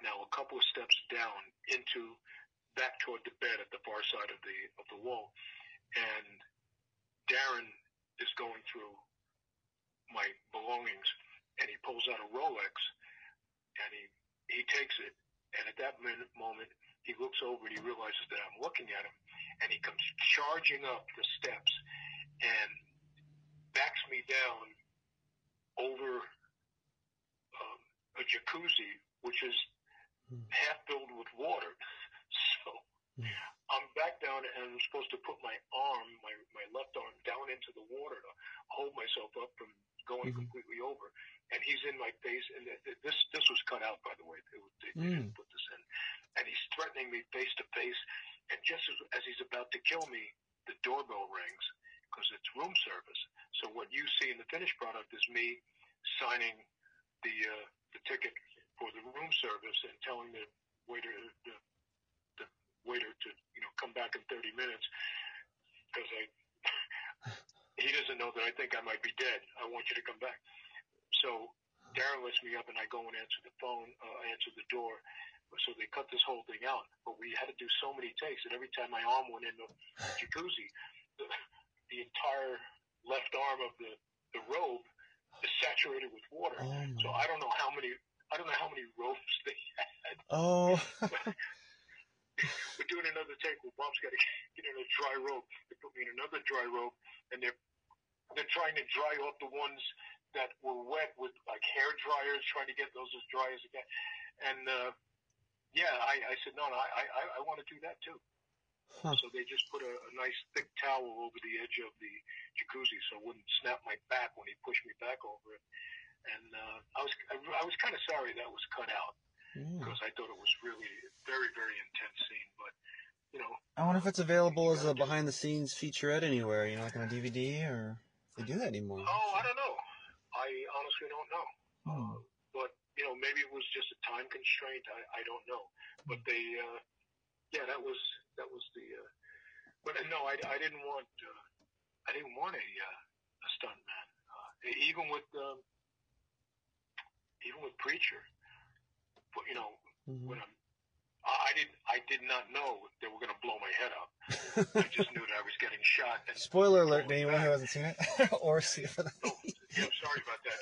now a couple of steps down into back toward the bed at the far side of the of the wall, and Darren is going through my belongings, and he pulls out a Rolex, and he he takes it, and at that minute, moment he looks over and he realizes that I'm looking at him, and he comes charging up the steps and backs me down over a jacuzzi, which is Hmm. half filled with water. [LAUGHS] So Hmm. I'm back down and I'm supposed to put my arm, my, my left arm, down into the water to hold myself up from going Mhm. completely over. And he's in my face, and th- th- this this was cut out, by the way. It they, they Mm. didn't put this in. And he's threatening me face to face. And just as, as he's about to kill me, the doorbell rings because it's room service. So what you see in the finished product is me signing the uh, the ticket for the room service and telling the waiter the, the waiter to you know come back in 30 minutes because I [LAUGHS] he doesn't know that I think I might be dead. I want you to come back. So Darren lets me up and I go and answer the phone, uh, answer the door. So they cut this whole thing out. But we had to do so many takes that every time my arm went in the jacuzzi, the, [LAUGHS] the entire left arm of the, the robe is saturated with water. Oh So. I don't know how many I don't know how many ropes they had. [LAUGHS] Oh. We're doing another take where Bob's got to get in a dry rope. They put me in another dry rope, and they're they're trying to dry off the ones that were wet with like hair dryers, trying to get those as dry as they can. And uh, yeah, I, I said no, no, I I, I want to do that too. Huh. So they just put a, a nice thick towel over the edge of the jacuzzi so it wouldn't snap my back when he pushed me back over it. And uh, I was I, I was kind of sorry that was cut out Yeah. because I thought it was really a very very intense scene. But you know, I wonder if it's available as a behind the scenes featurette anywhere. You know, like on a DVD, or if they do that anymore. oh, I don't know. I honestly don't know. Hmm. But you know, maybe it was just a time constraint. I, I don't know. But they, uh, yeah, that was that was the. Uh, but uh, no, I, I didn't want uh, I didn't want a uh, a stunt man. Uh, even with um, even with preacher. But you know, Mhm. when I'm I I did I did not know they were going to blow my head up. I just knew that I was getting shot. And Spoiler alert to anyone who hasn't seen it [LAUGHS] or see it for the. Oh, yeah, I'm sorry about that.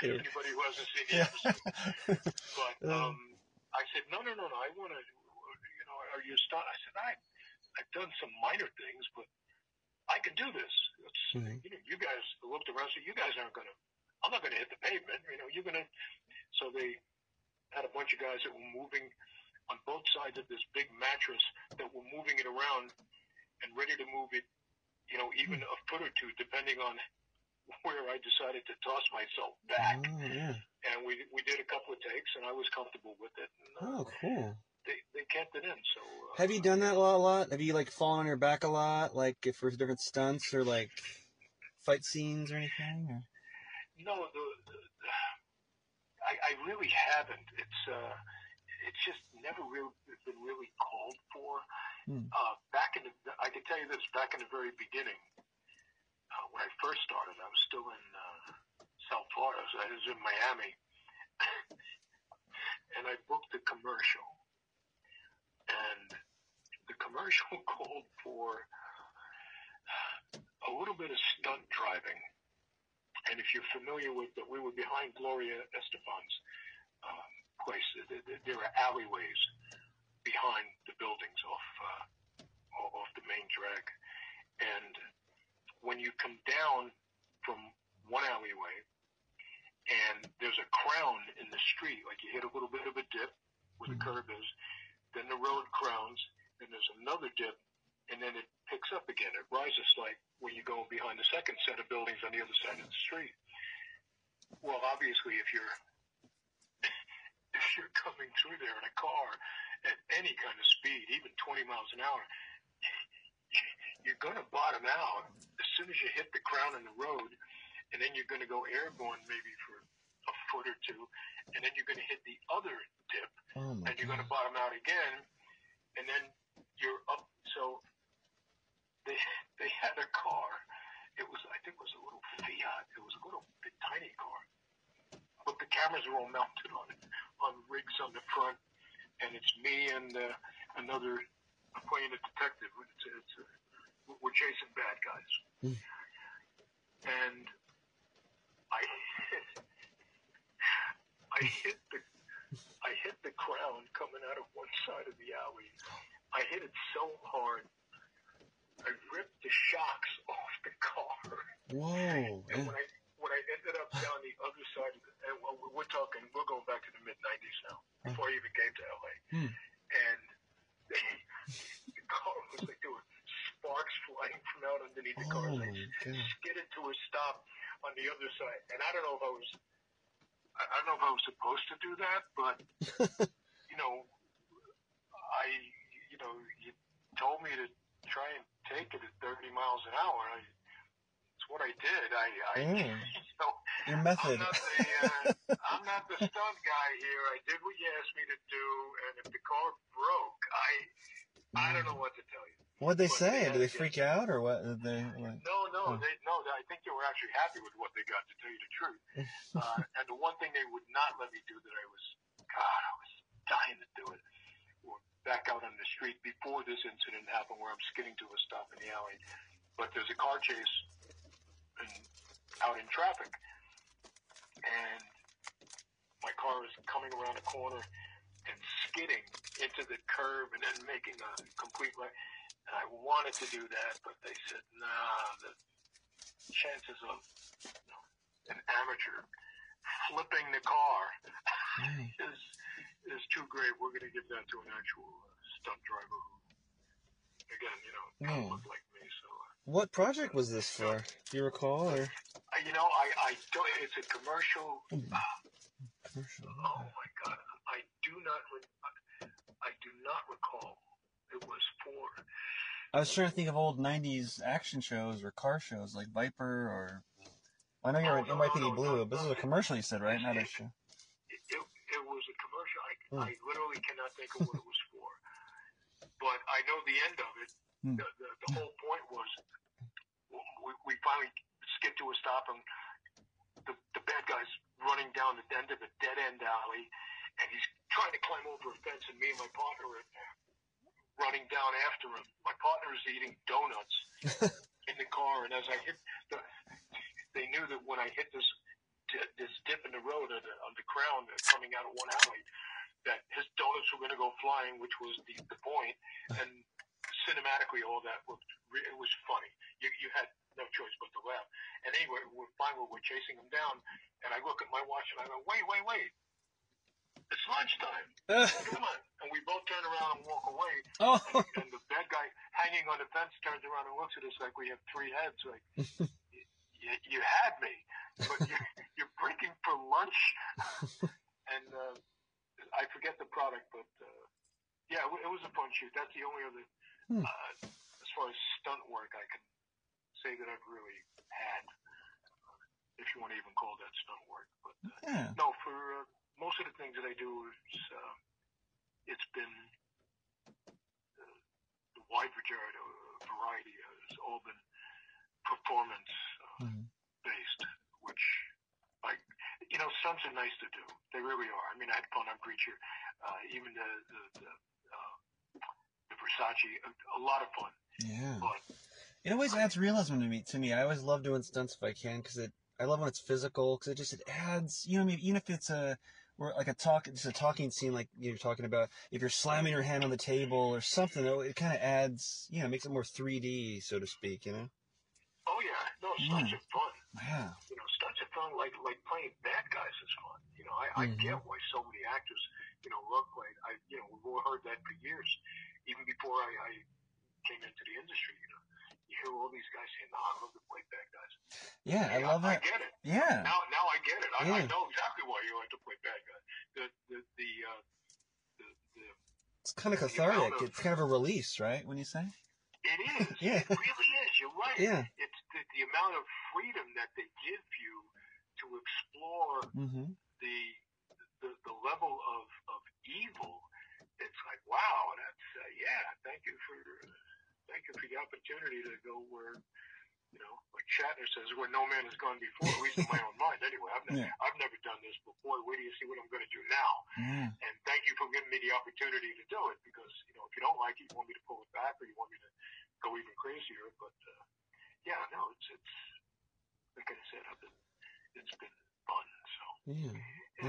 [LAUGHS] Anybody who hasn't seen the Yeah. episode. But Uh. [LAUGHS] um, I said, no, no, no, no. I want to, you know, are you stunt? I said, I, I've done some minor things, but I can do this. Mhm. You know, you guys looked around, said, you guys aren't going to. I'm not going to hit the pavement. You know, you're going to. So they had a bunch of guys that were moving on both sides of this big mattress that were moving it around and ready to move it. You know, even a foot or two, depending on where I decided to toss myself back. Oh yeah. And we we did a couple of takes, and I was comfortable with it. And, uh, Oh cool. They they kept it in. So uh, Have you done that a lot? A lot? Have you like fallen on your back a lot, like if for different stunts or like fight scenes or anything? Or? No, the, the, I I really haven't. It's uh, it's just never really been really called for. Hmm. Uh, back in the, I can tell you this. Back in the very beginning, uh, when I first started, I was still in uh, South Florida. So I was in Miami, [LAUGHS] and I booked a commercial, and the commercial [LAUGHS] called for a little bit of stunt driving. And if you're familiar with that, we were behind Gloria Estefan's um, place. There, are alleyways behind the buildings off uh, off the main drag, and when you come down from one alleyway, and there's a crown in the street, like you hit a little bit of a dip where the curb is, then the road crowns, then there's another dip, and then it picks up again. It rises like when you go behind the second set of buildings on the other side of the street. Well, obviously, if you're [LAUGHS] if you're coming through there in a car at any kind of speed, even 20 miles an hour, [LAUGHS] you're going to bottom out as soon as you hit the crown in the road, and then you're going to go airborne maybe for a foot or two, and then you're going to hit the other dip, Oh and you're going to bottom out again, and then you're up. So they [LAUGHS] they had a car. It was I think it was a little Fiat. It was a little bit tiny car, but the cameras are all mounted on it on rigs on the front, and it's me and uh, another I'm playing a detective. It's, it's uh we're chasing bad guys, Hmm. and I [LAUGHS] hit I hit the I hit the crown coming out of one side of the alley. I hit it so hard, I ripped the shocks off the car. Whoa. And when I when I ended up down the other side, of the, and we're- talking, we're going back to the mid '90s now, before I even came to LA. Hmm. And [LAUGHS] the car was like there were sparks flying from out underneath the car. Oh I skidded to a stop on the other side. And I don't know if I was, I I don't know if I was supposed to do that, but [LAUGHS] you know, I, you know, you told me to try and take it at 30 miles an hour. I, what I did. I, I, Mm. [LAUGHS] you know, Your I'm method. not the, uh, I'm not the [LAUGHS] stunt guy here. I did what you asked me to do, and if the car broke, I, I don't know what to tell you. What'd they But say? they Did they freak out or what? Did they, what? No, no, Oh. they, no. I think they were actually happy with what they got. To tell you the truth, [LAUGHS] uh, and the one thing they would not let me do that I was, God, I was dying to do it. were Back out on the street before this incident happened, where I'm skidding to a stop in the alley, but there's a car chase in, out in traffic, and my car is coming around a corner and skidding into the curb and then making a complete right. And I wanted to do that, but they said, nah, the chances of you know, an amateur flipping the car Mm. [LAUGHS] is is too great. We're going to give that to an actual uh, stunt driver who, again, you know, kind of Hmm. like me. So, uh, What project was this for? Do you recall or I- you know, I, I don't, it's a commercial. commercial? Oh my God, I do not, re- I do not recall. It was for I was trying to think of old '90s action shows or car shows like Viper or. I know you're Oh, no, NYPD no, no, Blue, but this is a commercial you said, right? Not a show. it, it, it was a commercial. I, Hmm. I literally cannot think of what it was for, but I know the end of it. Hmm. The, the, the whole point was we, we finally skid to a stop, and the, the bad guy's running down the end of a dead end alley, and he's trying to climb over a fence, and me and my partner are running down after him. My partner is eating donuts [LAUGHS] in the car, and as I hit the, they knew that when I hit this this dip in the road on the, on the crown coming out of one alley, that his donuts were going to go flying, which was the, the point. And cinematically, all that looked it was funny. You you had no choice but to laugh. And anyway, we're finally we're chasing him down, and I look at my watch and I go, wait, wait, wait. It's lunchtime. [LAUGHS] Come on. And we both turn around and walk away. [LAUGHS] oh, And the bad guy hanging on the fence turns around and looks at us like we have three heads. Like, [LAUGHS] you, you had me, but you're, you're breaking for lunch. and uh, I forget the product, but uh, yeah, it it was a fun shoot. That's the only other, Hmm. uh, as far as stunt work, I can say that I've really had, if you want to even call that stunt work. But uh, yeah. no, for uh, most of the things that I do, it's, uh, it's been uh, the wide variety, uh, variety has all been performance uh, Mhm. based, which I, you know, stunts are nice to do. They really are. I mean, I had fun on Preacher, uh, even the the the, uh, the Versace, a, a lot of fun. Yeah. But It always adds realism to me. To me, I always love doing stunts if I can because it. I love when it's physical because it just it adds. You know, I mean, even if it's a or like a talk, just a talking scene like you're talking about. If you're slamming your hand on the table or something, it, it kind of adds. You know, makes it more 3D, so to speak. You know. oh yeah, no, stunts Yeah. are fun. Yeah. You know, fun. Like like playing bad guys is fun. You know, I, I Mhm. get why so many actors, you know, love playing. I you know we've all heard that for years, even before I, I came into the industry. You know, you hear all these guys saying, "No, I love to play bad guys." Yeah, I Hey, love I, that. get it. Yeah. Now, now I get it. I, I know exactly why you like to play bad guys. The the the uh, the, the It's kind of cathartic. of- It's kind of a release, right? When you say. It is. [LAUGHS] Yeah. It really is. You're right. Yeah. It's the, the amount of freedom that they give you to explore Mm-hmm. the the, the level of, of evil. It's like wow. That's uh, yeah. Thank you for thank you for the opportunity to go where. You know, like Shatner says, where no man has gone before, at least in my own mind. Anyway, I've, ne- Yeah. I've never done this before. Wait till you see what I'm going to do now. Yeah. and thank you for giving me the opportunity to do it because you know if you don't like it, you want me to pull it back or you want me to go even crazier. But uh, yeah, no, it's it's like I said, I've been, it's been fun. So Yeah.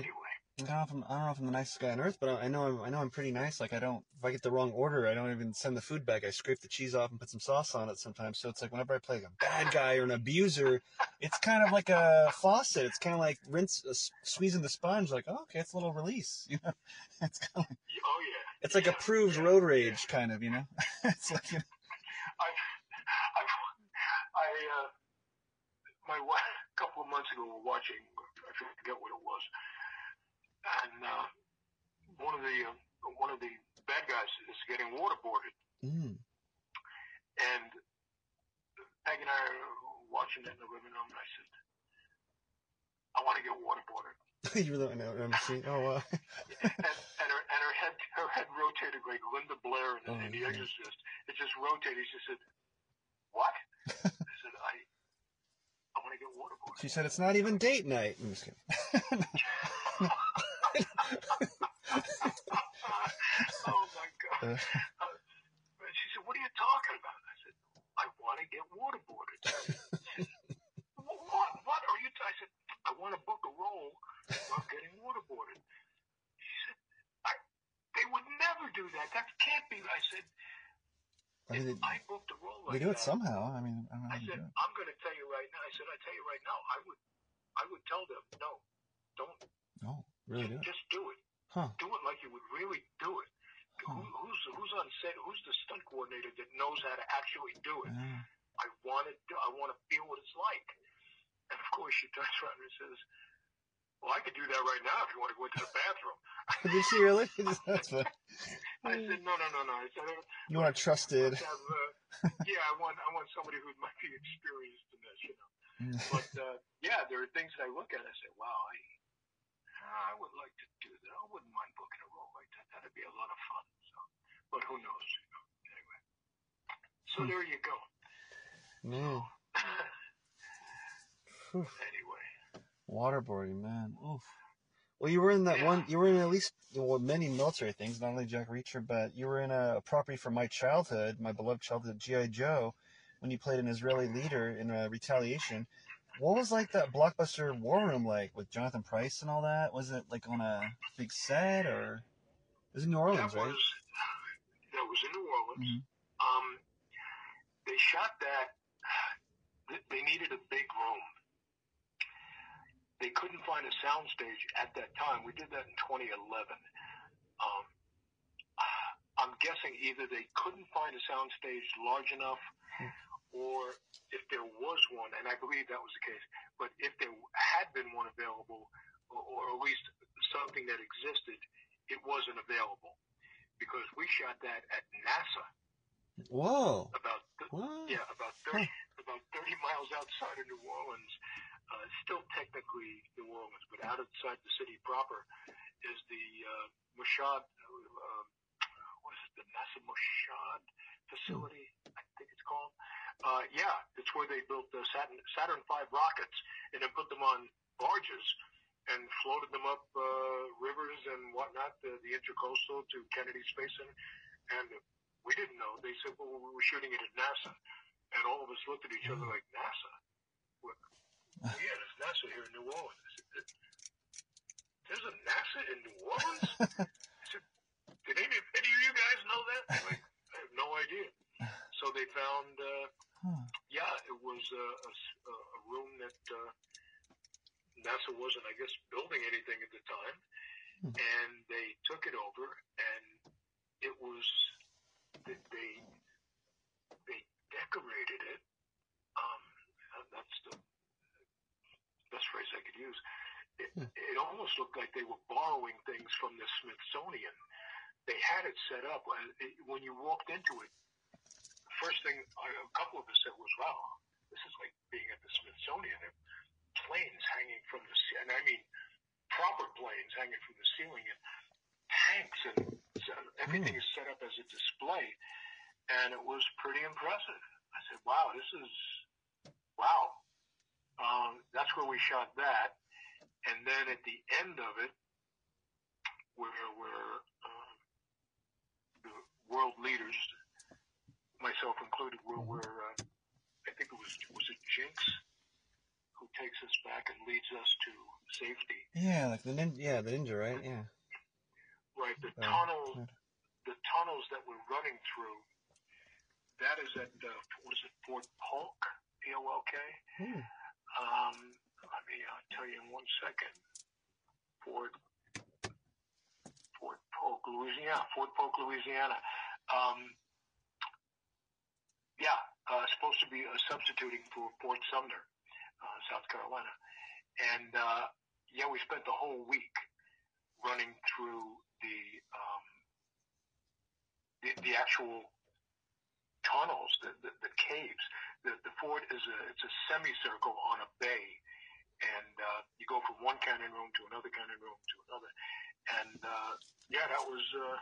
anyway, I don't know if I'm, I don't know if I'm the nicest guy on earth, but I I know I'm, I know I'm pretty nice. Like I don't, if I get the wrong order, I don't even send the food back. I scrape the cheese off and put some sauce on it sometimes. So it's like whenever I play like a bad guy or an abuser, it's kind of like a faucet. It's kind of like rinse, uh, squeezing the sponge. Like, oh, okay, it's a little release. [LAUGHS] You know, it's kind of, like, oh yeah, it's like Yeah, approved yeah, road yeah. rage, kind of. You know, [LAUGHS] it's like you know, I've, I've, I, uh, my wife, [LAUGHS] a couple of months ago, we were watching, I forget what it was, and uh, one of the uh, one of the bad guys is getting waterboarded, mm. and Peg and I are watching it in the living room, and I said, I want to get waterboarded. [LAUGHS] you know what I'm seeing. Oh, wow. [LAUGHS] and, and her and her head her head rotated like Linda Blair in, Oh, in The. Exorcist. It just rotated. She said, "What?" [LAUGHS] I said, "I I want to get waterboarded." she said it's not even date night. I'm just kidding. oh my god! [LAUGHS] Uh. She said, "What are you talking about?" I said, "I want to get waterboarded." Said, [LAUGHS] "Wh- what? What are you? T-? I said, "I want to book a role of getting waterboarded." She said, I, "They would never do that. That can't be." I said, I mean, "If I booked a role like they do it that, somehow. I mean, I, don't know I said, "I'm going to tell you right now. I said, I tell you right now, I would, I would tell them, no, don't, No, really just do it. Huh. Do it like you would really do it. Who, Huh. who's who's on set? Who's the stunt coordinator that knows how to actually do it? Yeah. I want to, I want to feel what it's like. And of course, she turns around and says, "Well, I could do that right now if you want to go into the bathroom." Did really? [LAUGHS] That's funny. [LAUGHS] I said, "No, no, no, no." I said, "I- You want a trusted. let's have, uh, "Yeah, I want, I want somebody who might be experienced in this, you know." But uh, yeah, there are things that I look at and I say, wow, I, I would like to do that. I wouldn't mind booking a role like that. That'd be a lot of fun. So, but who knows? You know? Anyway, so Hmm. there you go. No. Anyway, Waterboarding, man. Oof. Well, you were in that Yeah. one. You were in at least well, many military things, not only Jack Reacher, but you were in a, a property from my childhood, my beloved childhood, GI Joe, when you played an Israeli leader in uh, Retaliation. What was like that blockbuster war room like with Jonathan Pryce and all that? Was it like on a big set or? It was in New Orleans, that right? was that was in New Orleans. Mhm. Um, they shot that. they- They needed a big room. They couldn't find a soundstage at that time. We did that in 2011. Um, I'm guessing either they couldn't find a soundstage large enough, or if there was one, and I believe that was the case, but if there had been one available, or, or at least something that existed, it wasn't available because we shot that at NASA Whoa. about th- yeah about 30 about 30 miles outside of New Orleans. Uh, still technically New Orleans, but out outside the city proper is the uh, Michoud. Uh, what is it? the NASA Michoud facility, I think it's called. Uh, yeah, it's where they built the Saturn, Saturn V rockets and then put them on barges and floated them up uh, rivers and whatnot, the, the intercoastal to Kennedy Space Center. And we didn't know. They said, well, we were shooting it at NASA. And all of us looked at each other like, NASA? Yeah, there's NASA here in New Orleans. There's a NASA in New Orleans? [LAUGHS] I said, did any, any of you guys know that? Like, I have no idea. So they found, uh, Huh. yeah, it was a, a a- room that uh, NASA wasn't, I guess, building anything at the time, Hmm. and they took it over, and it was they, they decorated it. Um, that's the best phrase I could use. It, Hmm. it almost looked like they were borrowing things from the Smithsonian. They had it set up. and it, when you walked into it, the first thing a couple of us said was, "Wow, this is like being at the Smithsonian." There are planes hanging from the ce- and I mean proper planes hanging from the ceiling, and tanks, and so everything is set up as a display, and it was pretty impressive. I said, "Wow, this is wow." Um, that's where we shot that, and then at the end of it, where where um, the world leaders, myself included, were were uh, I think it was was it Jinx who takes us back and leads us to safety. Yeah, like the ninja. Yeah, the ninja, right? Yeah. Right, the Uh, tunnel, right. the tunnels that we're running through. That is at uh, what is it, Fort Polk, P O L K. Hmm. Um, let me uh, tell you in one second. Fort Fort Polk, Louisiana. Fort Polk, Louisiana. Um, yeah, uh, supposed to be uh, substituting for Fort Sumter, uh, South Carolina, and uh, yeah, we spent the whole week running through the um, the, the actual tunnels, the, the, the caves. The, the fort is a it's a semicircle on a bay, and uh, you go from one cannon room to another cannon room to another, and uh, yeah, that was uh,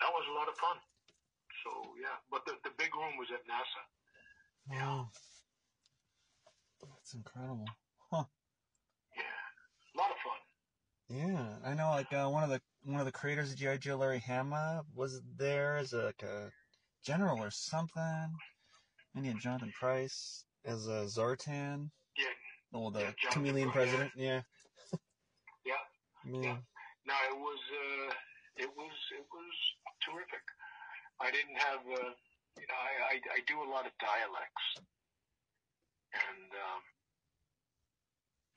that was a lot of fun. So yeah, but the the big room was at NASA. Wow. That's incredible. Huh? Yeah, a lot of fun. Yeah, I know. Like uh, one of the one of the creators of GI Joe, Larry Hama, was there as a, like a general or something. And he had Jonathan Pryce as a Zartan. Yeah. Oh, the Yeah, chameleon Price, president. Yeah. [LAUGHS] Yeah. Yeah. Yeah. No, it was uh, it was it was terrific. I didn't have uh, you know I, I I do a lot of dialects, and um,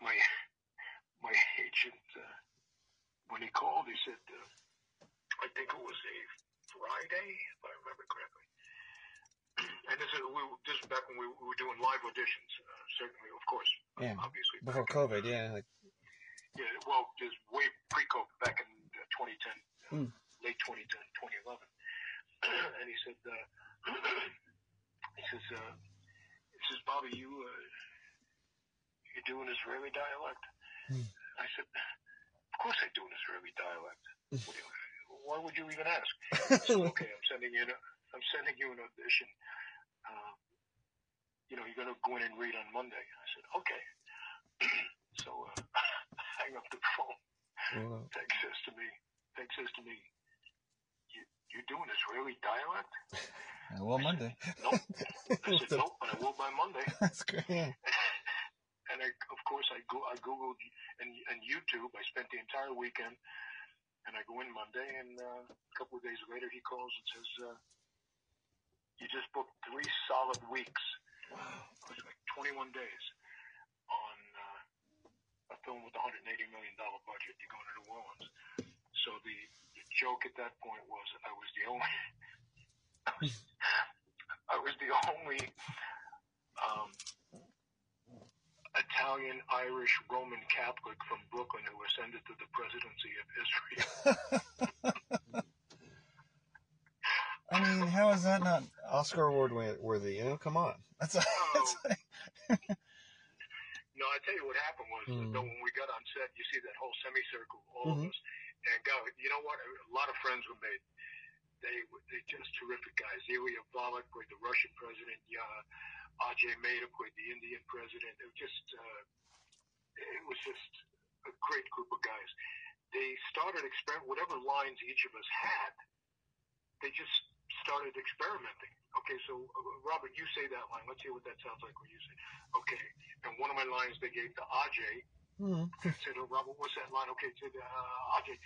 my [LAUGHS] my agent uh, when he called, he said uh, I think it was a Friday if I remember correctly. [CLEARS THROAT] And this is we, this is back when we were doing live auditions. Uh, certainly, of course, Yeah. obviously Before in, COVID, uh, yeah. Like, yeah, well, just way pre-COVID, back in uh, 2010, Hmm. late 2010, 2011. [CLEARS THROAT] and he said, uh, [CLEARS THROAT] he says, uh, he says, Bobby, you, uh, you do an Israeli dialect? Hmm. I said, of course I do an Israeli dialect. [LAUGHS] What do you- Why would you even ask? [LAUGHS] Said, okay, I'm sending you, an, I'm sending you an audition. Uh, you know, you're gonna go in and read on Monday. I said, okay. [CLEARS THROAT] so uh, [LAUGHS] hang up the phone. well, Peg says to me, Peg says to me, you, you doing Israeli dialect? [LAUGHS] uh, well, Monday. Nope. I said, nope, but I will by Monday. That's great. And I, of course, I go, I googled and, and YouTube. I spent the entire weekend, and I go in Monday, and uh, a couple of days later, he calls and says, uh, "You just booked three solid weeks. It was like 21 days on uh, a film with a 180 million dollar budget. You're going to New Orleans." So the, the joke at that point was, I was the only, I was, [LAUGHS] I was the only. Um, Italian, Irish, Roman Catholic from Brooklyn who ascended to the presidency of Israel. [LAUGHS] I mean, how is that not Oscar award worthy? You know, come on. That's, that's No, I tell you what happened was Hmm. though when we got on set, you see that whole semicircle, all Mhm. of us, and go. You know what? A lot of friends were made. They they're just terrific guys. Ilia Volok played the Russian president. Yeah, Ajay Mehta played the Indian president. It was just uh, it was just a great group of guys. They started experiment whatever lines each of us had. They just started experimenting. Okay, so uh, Robert, you say that line. Let's hear what that sounds like when you say. Okay, and one of my lines they gave to Ajay. Hmm. I said, oh, Robert, what's that line? Okay, said, uh, Ajay,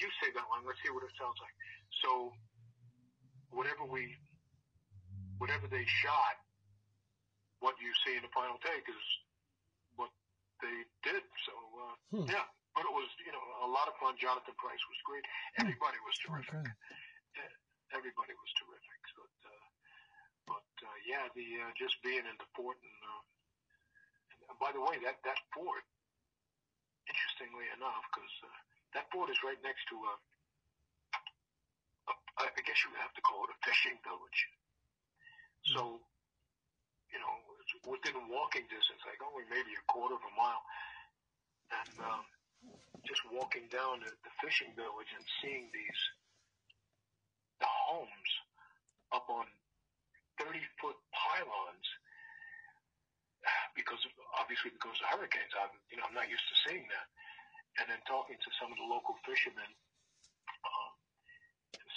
you say that line. Let's hear what it sounds like. So, whatever we, whatever they shot, what you see in the final take is what they did. So, uh, Hmm. yeah, but it was, you know, a lot of fun. Jonathan Pryce was great. Everybody was terrific. Okay. Everybody was terrific. But, uh, but uh, yeah, the uh, just being in the fort and, uh, and by the way, that that fort, interestingly enough, because uh, that fort is right next to a, a, I guess you would have to call it a fishing village. So, you know, it's within walking distance, like only maybe a quarter of a mile, and um, just walking down the, the fishing village and seeing these the homes up on 30 foot pylons because of, obviously because of hurricanes. I'm, you know, I'm not used to seeing that. And then talking to some of the local fishermen,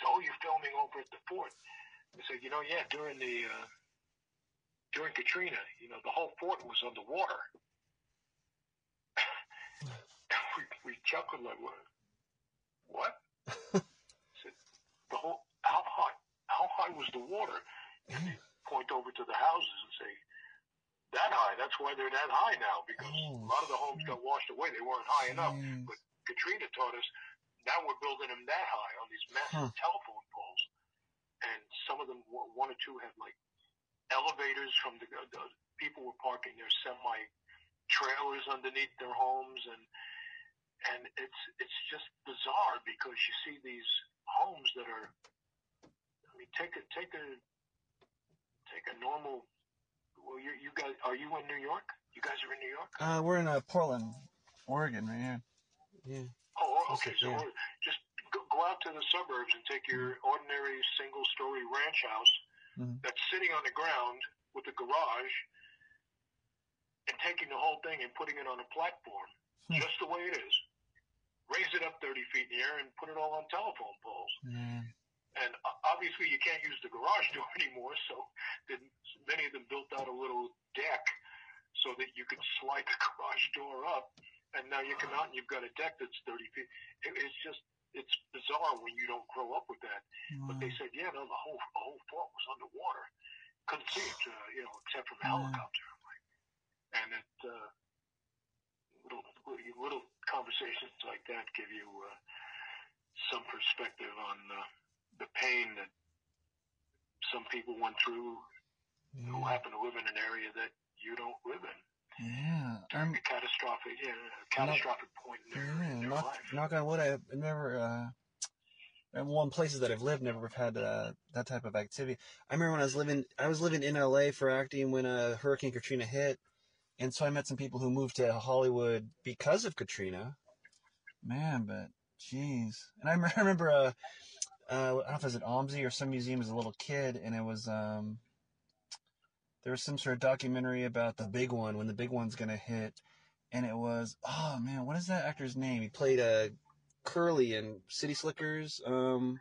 oh, you're filming over at the fort. I said, you know, yeah, during the uh, during Katrina, you know, the whole fort was underwater. [LAUGHS] we, we chuckled like, what? What? said, the whole how high? How high was the water? And they point over to the houses and say, that high. That's why they're that high now because Oh, a lot of the homes got washed away. They weren't high enough. But Katrina taught us now we're building them that high on these massive Huh. telephone poles, and some of them, one one or two, had like elevators from the, the people were parking their semi trailers underneath their homes, and and it's it's just bizarre because you see these homes that are. I mean, take a take a take a normal. Well, you you guys are you in New York? You guys are in New York? Uh, we're in uh, Portland, Oregon, right here. Yeah. Oh, okay. So yeah. just go, go out to the suburbs and take your ordinary single-story ranch house Mhm. that's sitting on the ground with a garage, and taking the whole thing and putting it on a platform, Hmm. just the way it is. Raise it up 30 feet in the air and put it all on telephone poles. Man. And uh, obviously, you can't use the garage door [LAUGHS] anymore, so then many of them built out a little deck so that you could slide the [LAUGHS] garage door up, and now you come out and you've got a deck that's 30 feet. It, it's just, it's bizarre when you don't grow up with that. But they said, yeah, no, the whole the whole fort was underwater. Couldn't see it, uh, you know, except from a Yeah. helicopter. Like, and it, uh, little, little conversations like that give you uh, some perspective on uh, the pain that some people went through who happen to live in an area that you don't live in. Yeah. I'm, catastrophic, yeah, catastrophic point in their, yeah. in Knock, life. knock on wood. I've never. Uh, in one places that I've lived, never have had uh, that type of activity. I remember when I was living, I was living in LA for acting when uh, Hurricane Katrina hit, and so I met some people who moved to Hollywood because of Katrina. Man, but jeez, and I rem- [LAUGHS] I remember uh, uh, I don't know if it was at OMSI or some museum as a little kid, and it was um, there was some sort of documentary about the big one when the big one's gonna hit, and it was oh man, what is that actor's name? He played uh, Curly in City Slickers. Um,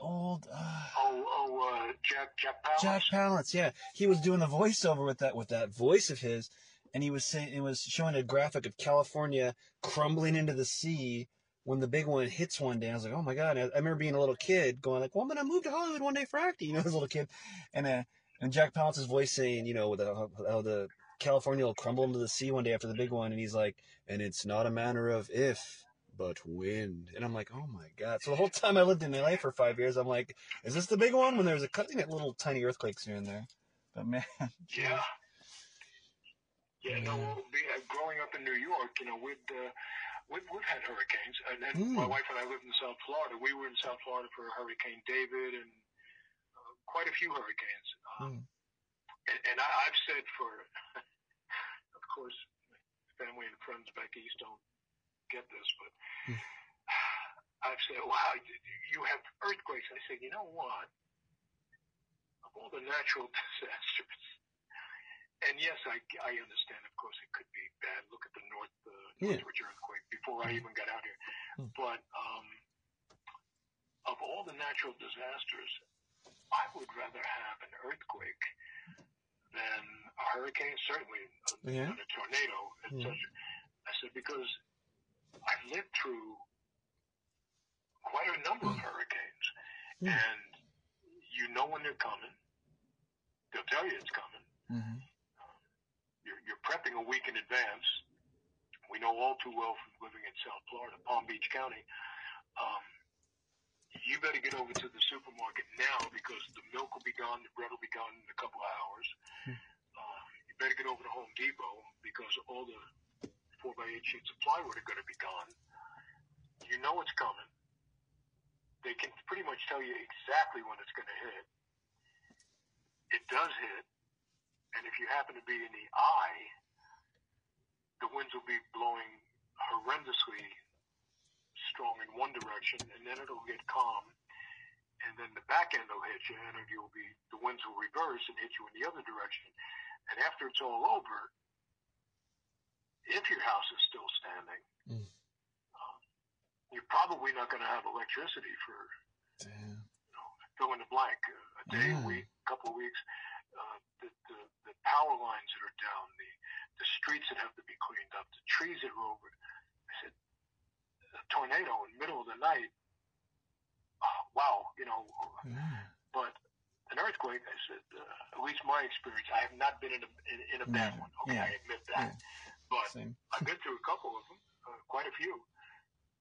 old uh, Oh, oh, uh, Jack, Jack Palance. Jack Palance. Yeah, he was doing the voiceover with that with that voice of his, and he was saying it was showing a graphic of California crumbling into the sea when the big one hits one day. I was like, oh my god! I, I remember being a little kid going like, well, I'm gonna move to Hollywood one day for acting. [LAUGHS] You know, as a little kid, and uh, and Jack Palance's voice saying, you know, with the, how the California will crumble into the sea one day after the big one, and he's like, and it's not a matter of if. But when, and I'm like, oh my god! So the whole time I lived in LA for five years, I'm like, is this the big one? When there's a cutting at little tiny earthquakes here and there, but man, [LAUGHS] Yeah. Yeah, no, Yeah. well, uh, growing up in New York, you know, we'd, uh, we'd, we've had hurricanes. And then Hmm. my wife and I lived in South Florida. We were in South Florida for Hurricane David and uh, quite a few hurricanes. Um, Hmm. And, and I, I've said for, [LAUGHS] of course, family and friends back east don't get this, but Hmm. I've said, wow, you have earthquakes. I said, you know what? Of all the natural [LAUGHS] disasters, and yes, I, I understand. Of course, it could be bad. Look at the North uh, Yeah. Northridge earthquake before I even got out here. Hmm. But um, of all the natural disasters, I would rather have an earthquake than a hurricane. Certainly, uh, Yeah. than a tornado. And Hmm. such. I said because I've lived through quite a number of hurricanes, Hmm. and you know when they're coming. They'll tell you it's coming Mm-hmm. You're, you're prepping a week in advance. We know all too well from living in South Florida, Palm Beach County. Um, you better get over to the supermarket now because the milk will be gone, the bread will be gone in a couple of hours. Hmm. Uh, you better get over to Home Depot because all the four by eight sheets of plywood are going to be gone. You know it's coming. They can pretty much tell you exactly when it's going to hit. It does hit. And if you happen to be in the eye, the winds will be blowing horrendously strong in one direction, and then it'll get calm. And then the back end will hit you, and you'll be the winds will reverse and hit you in the other direction. And after it's all over, if your house is still standing, Mm. um, you're probably not going to have electricity for Damn. fill in the blank, uh, a day, Yeah. a week, a couple of weeks. Uh, the, the, the power lines that are down, the, the streets that have to be cleaned up, the trees that are over. I said, a tornado in the middle of the night. Oh, wow, you know, Yeah. but an earthquake. I said, uh, at least my experience, I have not been in a in, in a bad Yeah, one. Okay, yeah, I admit that, but Same. I've been through a couple of them, uh, quite a few,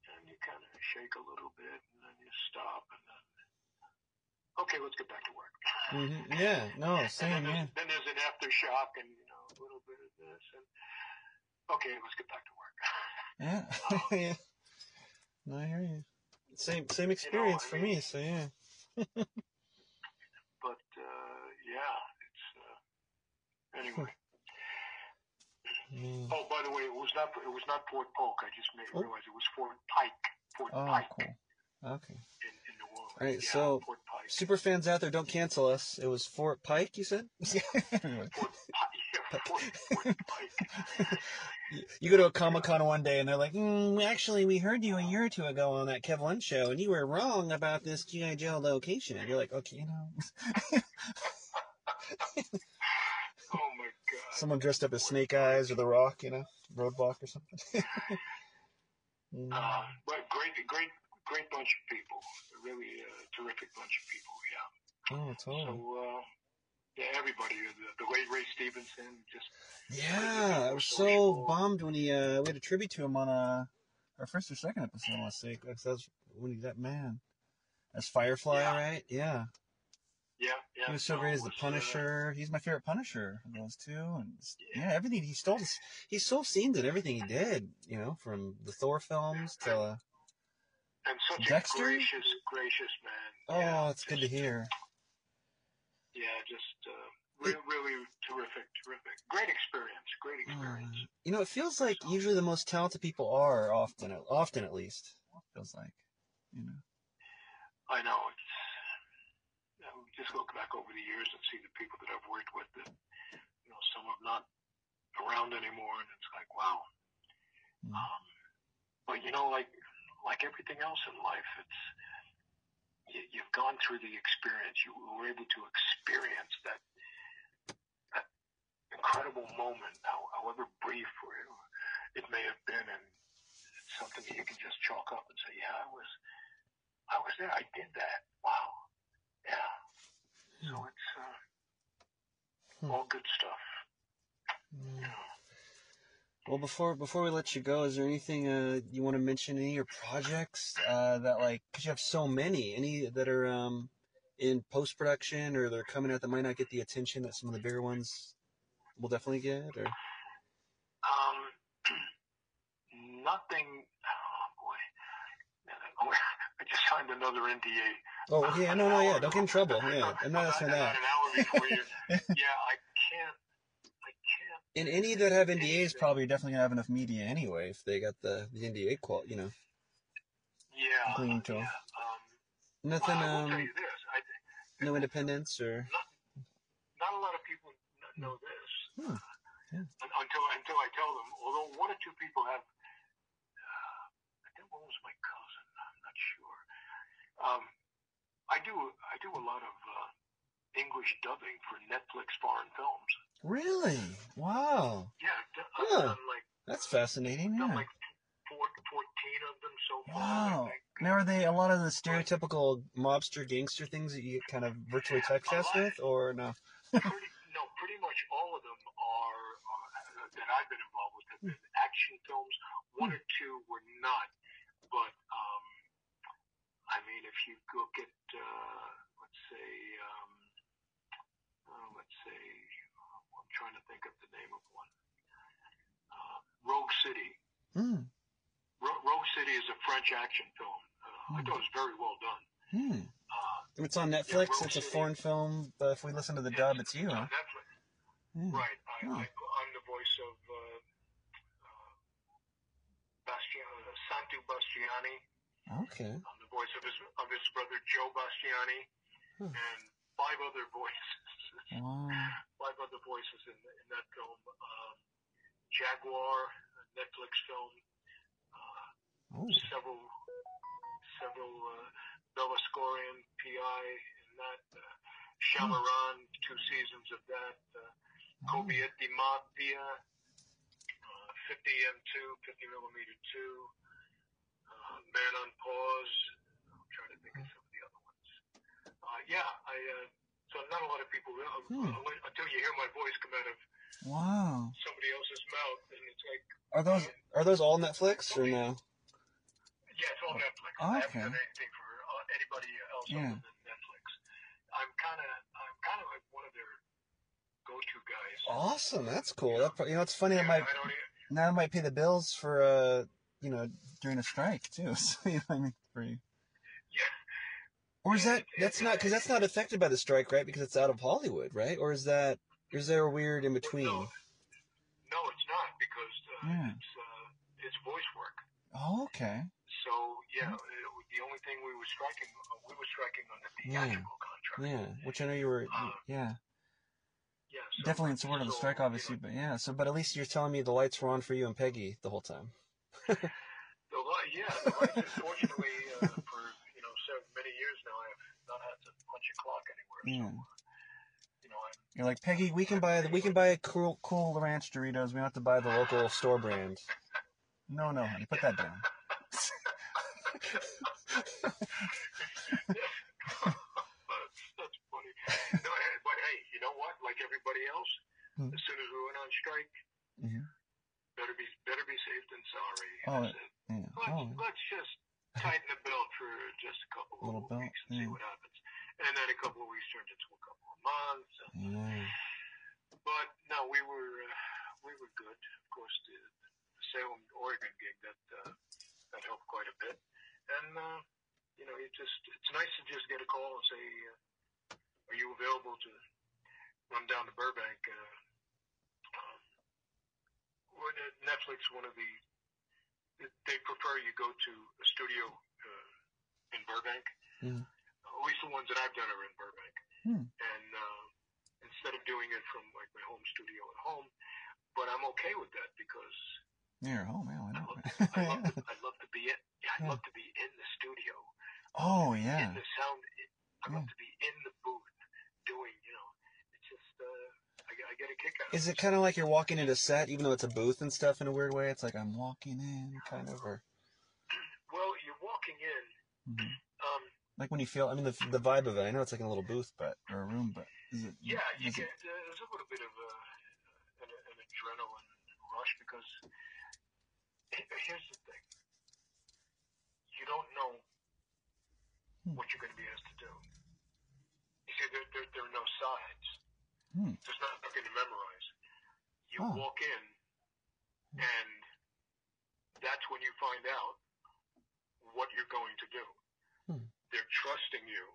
and you kind of shake a little bit, and then you stop, and then okay, let's get back to work. hmm Yeah. No. Same. then, Yeah. then there's an aftershock, and you know a little bit of this, and okay, let's get back to work. Yeah. [LAUGHS] [LAUGHS] yeah. No, I hear you. Same. Same experience I for mean- me. So yeah. [LAUGHS] But uh, yeah, it's uh, anyway. Mm. oh, by the way, it was not it was not Fort Polk. I just made Oh. realize it was Fort Pike. Fort Oh, Pike cool. Okay. in, in New Orleans. All right, yeah, so- Fort. Super fans out there, don't cancel us. It was Fort Pike, you said? Fort Pike. Fort, Fort Pike. You- You go to a Comic Con one day and they're like, mm, actually, we heard you a year or two ago on that Kev Lund show and you were wrong about this G.I. Joe location. And you're like, okay, you know. [LAUGHS] Oh my God. Someone dressed up as Snake Eyes or The Rock, you know, Roadblock or something. Mm. [LAUGHS] Uh, but great, great, great bunch of people. Really uh, terrific bunch of people. Yeah. oh, So totally. uh, yeah, everybody. The, the late Ray Stevenson. Just Yeah, I was so social. bummed when he, uh, we had a tribute to him on, uh, our first or second episode, I want to say. 'cause That's when he, that man. That's Firefly, Yeah. right? Yeah. yeah, yeah. He was so great as the uh, Punisher. He's my favorite Punisher of those two, and s- yeah, everything he stole. He stole scenes in everything he did. You know, from the Thor films to uh, and such Dexter? a gracious, gracious man. oh, yeah, it's good to hear. Yeah, just uh, really, really terrific, terrific. Great experience. Great Uh, experience. you know, it feels like usually the most talented people are often, often at least. Feels like, you know. I know. It's, just look back over the years and see the people that I've worked with that, you know, some are not around anymore, and it's like, wow. Mm. Um, but you know, like like everything else in life, it's you, you've gone through the experience. You were able to experience that that incredible moment, however brief or it may have been, and it's something that you can just chalk up and say, yeah, I was I was there. I did that. Wow. Yeah. So it's uh, Hmm. all good stuff. Mm. Well, before before we let you go, is there anything uh, you want to mention? Any of your projects uh, that like, because you have so many, any that are um, in post production or they're coming out that might not get the attention that some of the bigger ones will definitely get? Or Um, [CLEARS THROAT] nothing. Oh boy, [LAUGHS] I just signed another NDA. oh yeah, no, no, yeah, don't get in trouble. [LAUGHS] Yeah, I'm not asking that. an hour before you. yeah, I can't. I can't. And any that have NDAs probably are definitely gonna have enough media anyway if they got the the NDA qual, you know. Yeah. To- yeah. Um, Nothing. Tell Um, you this. Think no independence or. not a lot of people know this Hmm. uh, Yeah. until until I tell them. Although one or two people have, uh, I think one was my cousin. I'm not sure. Um, I do I do a lot of uh, English dubbing for Netflix foreign films. Really? Wow. Yeah, I've Huh. done like That's fascinating. Yeah. like four, 14 of them so far. Wow. Now, are they a lot of the stereotypical mobster gangster things that you kind of virtually typecast with, or no? pretty, no, pretty much all of them are uh, that I've been involved with have been action films. One or two were not, but um, I mean, if you look at uh, let's say, um, uh, let's say, I'm trying to think of the name of one. Uh, Rogue City. Hmm. Ro- Rogue City is a French action film. Uh, I thought it was very well done. Hmm. Uh, It's on Netflix. Rogue It's a foreign film. But if we listen to the dub, it's you, on huh? Netflix. Hmm. Right. I, Hmm. I, I'm the voice of uh, uh, Bastian, uh, Santu Bastiani. Okay. I'm the voice of his of his brother Joe Bastiani, Hmm. and five other voices. Wow. Five other voices in, in that film. Um, Jaguar, a Netflix film. Uh, Oh. several several uh, Bella Scorian PI in that. Uh, Shahmaran, two seasons of that. Uh, Kobe at the Mafia, uh, 50 M2, 50 millimeter 2, uh, Man on Pause. I'm trying to think of some of the other ones. Uh, yeah, I. Uh, so not a lot of people uh, Hmm. uh, until you hear my voice come out of Wow. somebody else's mouth, and it's like, Are those are those all Netflix or no? yeah, it's all Netflix. I Okay. haven't done anything for uh, anybody else Yeah. other than Netflix. I'm kind of, I'm kind of like one of their go-to guys. Awesome. That's cool. That, you know, it's funny. yeah, I might I now I might pay the bills for uh you know during a strike too. [LAUGHS] So you know I mean for you. Yeah. Or is that that's not because that's not affected by the strike, right? Because it's out of Hollywood, right? Or is that or is there a weird in between? No, no, it's not because uh, Yeah. it's uh, it's voice work. Oh, okay. So yeah, it, the only thing we were striking, uh, we were striking on the Yeah. theatrical contract. Yeah, which I know you were. Yeah, Yeah, so, definitely in support of the so, strike, you obviously. know, But yeah, so but at least you're telling me the lights were on for you and Peggy the whole time. [LAUGHS] the li- yeah, the lights, unfortunately, uh, for you know so many years now, I have not had to punch a clock anywhere. Yeah. So, you know, I'm You're like Peggy. We can buy the we can buy cool cool ranch Doritos. We don't have to buy the local store brand. No, no, honey, put that down. that's, that's funny. No, but hey, you know what? Like everybody else, Hmm. as soon as we went on strike, Mhm. better be better be safe than sorry. Oh, said, Yeah. let's, Oh, let's just tighten the belt for just a couple Little of belt, weeks and see what happens. And then a couple of weeks turned into a couple of months. And, yeah. but no, we were uh, we were good. Of course, the, the Salem, Oregon gig that uh, that helped quite a bit. And uh, you know, it just it's nice to just get a call and say, uh, "Are you available to run down to Burbank?" Uh, um, uh, Netflix, one of the they prefer you go to a studio uh, in Burbank. Mhm. At least the ones that I've done are in Burbank. Hmm. And uh, instead of doing it from like my home studio at home, but I'm okay with that because You're home, yeah. Why I love, [LAUGHS] I love, to, I love to be in. Yeah, I Yeah. love to be in the studio, oh yeah. in the sound. I love Yeah. to be in the booth doing. You know, it's just uh, I, get- I get a kick out. Is it kind of like you're walking into set, even though it's a booth and stuff in a weird way? It's like I'm walking in, kind of, or [CLEARS THROAT] Well, you're walking in. Mhm. Like when you feel. I mean, the the vibe of it. I know it's like in a little booth, but or a room, but is it? Yeah, you get it- uh, there's a little bit of a, an, an adrenaline rush because here's the thing: you don't know Hmm. what you're going to be asked to do. You see, there, there, there are no sides. Hmm. There's not nothing to memorize. You Oh. walk in, and that's when you find out what you're going to do. Hmm. They're trusting you.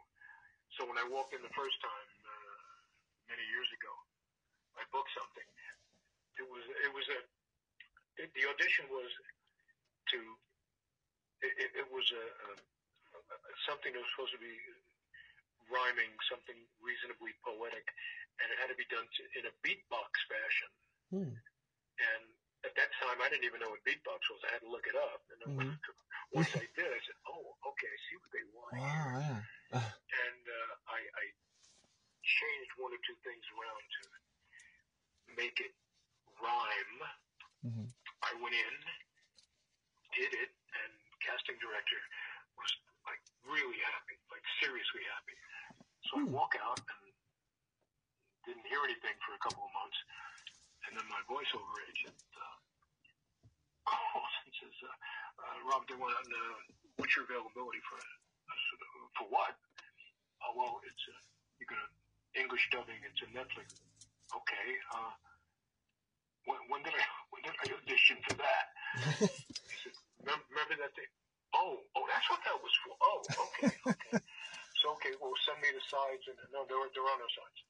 So when I walked in the first time uh, many years ago, I booked something. It was it was a it, the audition was to it, it, was a, a, a something that was supposed to be rhyming, something reasonably poetic, and it had to be done to, in a beatbox fashion. Hmm. And at that time, I didn't even know what beatbox was. I had to look it up. And Mhm. once I did, I said, "Oh, okay, I see what they want." Wow, yeah. And uh, I, I changed one or two things around to make it rhyme. mhm. I went in, did it, and casting director was like really happy, like seriously happy. So I Hmm. walk out and didn't hear anything for a couple of months, and then my voiceover agent uh, calls and says, uh, uh, "Rob, they want uh, what's your availability for it?" I said, "Uh, "For what?" Oh well, it's uh, you're gonna English dubbing. It's a Netflix. Okay. Uh, when, when did I [LAUGHS] when did I audition for that? He said, remember, remember that thing? Oh, oh, that's what that was for. Oh, okay, okay. [LAUGHS] so okay, well, send me the sides. And no, there are, there are no sides.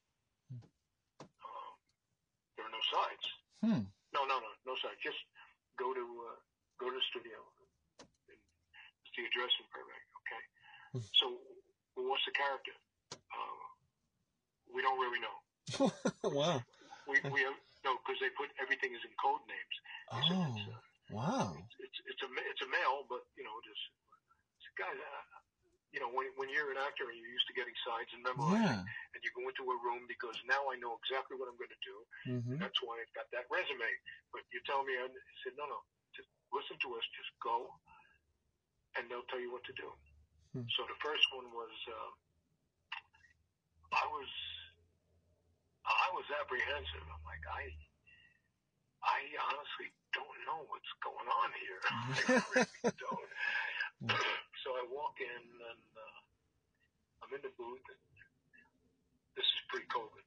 There are no sides. Hmm. No, no, no, no sides. Just go to uh, go to the studio. And it's the address in Burbank. Okay. Hmm. So, well, what's the character? Uh, we don't really know. [LAUGHS] wow. We we have, no because they put everything is in code names. Oh, it's, uh, wow. it's, it's it's a it's a male, but you know, just guys, uh, you know, when when you're an actor and you're used to getting sides and memorizing, Yeah. and you go into a room because now I know exactly what I'm going to do. hmm That's why I've got that resume. But you tell me, I said, no, no, just listen to us, just go, and they'll tell you what to do. Hmm. So the first one was, uh, I was, I was apprehensive. I'm like, I, I honestly don't know what's going on here. [LAUGHS] I really don't. [LAUGHS] so I walk in and uh, I'm in the booth. And this is pre-COVID,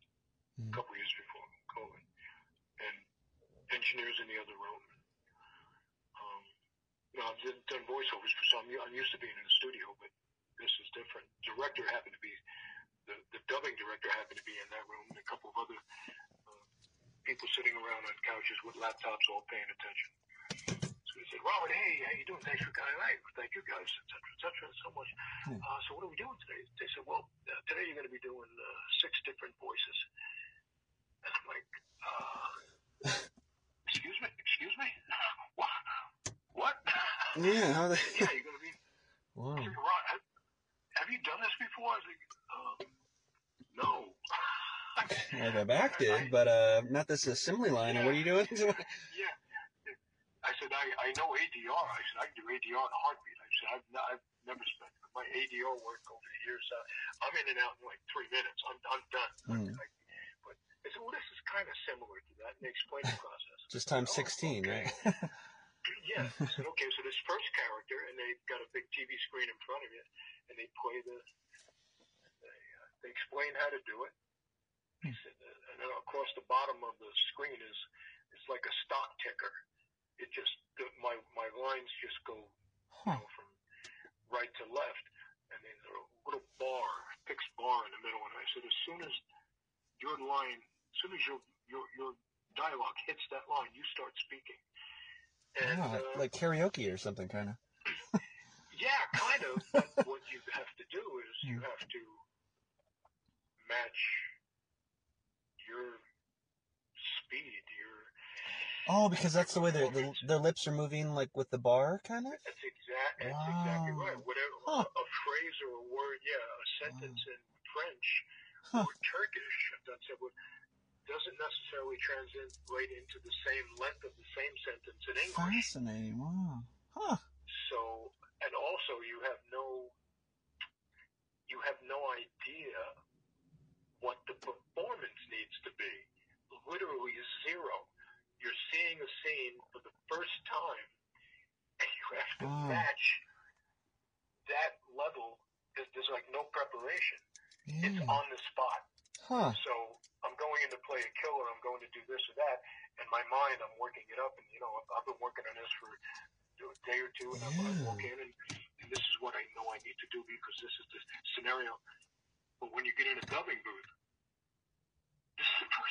Mhm. a couple years before COVID, and engineers in the other room. Um, you know, I've done, voiceovers for some. I'm used to being in the studio, but this is different. Director happened to be the, the dubbing director happened to be in that room, and a couple of other uh, people sitting around on couches with laptops, all paying attention. He said, Robert, hey, how you doing? Thanks for coming. Hey, thank you guys, et cetera, et cetera, so much. Hmm. Uh, so what are we doing today? They said, well, uh, today you're going to be doing uh, six different voices. And I'm like, uh, excuse me, excuse me, [LAUGHS] what? What? Yeah. How they, [LAUGHS] yeah, you're going to be. [LAUGHS] wow. Said, Ron, have, have you done this before? I was like, um, no. Well, the back did, but uh, not this assembly line. What are you doing? yeah. I said, I, I know ADR. I said, I can do ADR in a heartbeat. I said, I've, n- I've never spent my ADR work over the years. Uh, I'm in and out in like three minutes. I'm, I'm done. Hmm. I, but they said, well, this is kind of similar to that. And they explained the process. [LAUGHS] Just times Oh, 16, okay. right? [LAUGHS] Yeah. I said, okay, so this first character, and they've got a big TV screen in front of you, and they play the, they, uh, they explain how to do it. He said, uh, and then across the bottom of the screen is, it's like a stock ticker. It just, my, my lines just go, you know, from right to left, and then there's a little bar, fixed bar in the middle, and I said, as soon as your line, as soon as your, your, your dialogue hits that line, you start speaking. And, Wow, uh, like karaoke or something, kind of. [LAUGHS] Yeah, kind of. But [LAUGHS] what you have to do is you Hmm. have to match your speed, your. Oh, because that's the way their the, their lips are moving, like with the bar, kind of. That's exact. That's exactly right. Whatever Huh. a, a phrase or a word, yeah, a sentence in French Huh. or Turkish, it. would- Doesn't necessarily translate into the same length of the same sentence in English. Fascinating. Wow. Huh. So, and also you have no, you have no idea what the performance needs to be. Literally zero. You're seeing a scene for the first time, and you have to Wow. match that level. There's, there's like no preparation. It's on the spot. Huh. So I'm going in to play a killer. I'm going to do this or that. In my mind, I'm working it up, and you know, I've, I've been working on this for a day or two, and I'm, I walk in, and, and this is what I know I need to do because this is the scenario. But when you get in a dubbing booth, this is the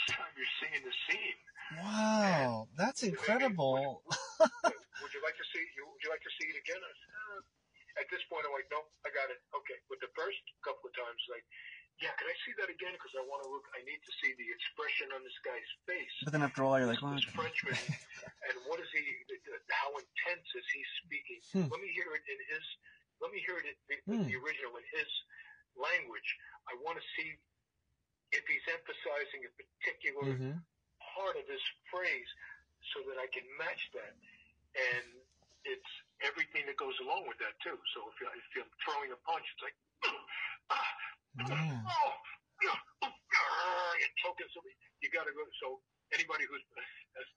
first time you're seeing the scene. Wow. That's incredible. would you like to see? You, would you like to see it again? I said, uh, at this point, I'm like, nope, I got it. Okay. But the first couple of times, like, yeah, can I see that again? Because I want to look. I need to see the expression on this guy's face. But then after all, you're like, well, this Frenchman, and what is he? How intense is he speaking? Hmm. Let me hear it in his. Let me hear it in the, Hmm. the original in his language. I want to see if he's emphasizing a particular hmm part of his phrase, so that I can match that. And it's everything that goes along with that too. So if, you- if you're throwing a punch, it's like, [CLEARS THROAT] ah, yeah. oh, oh, ah, you're choking somebody. You got to go. So anybody who's as,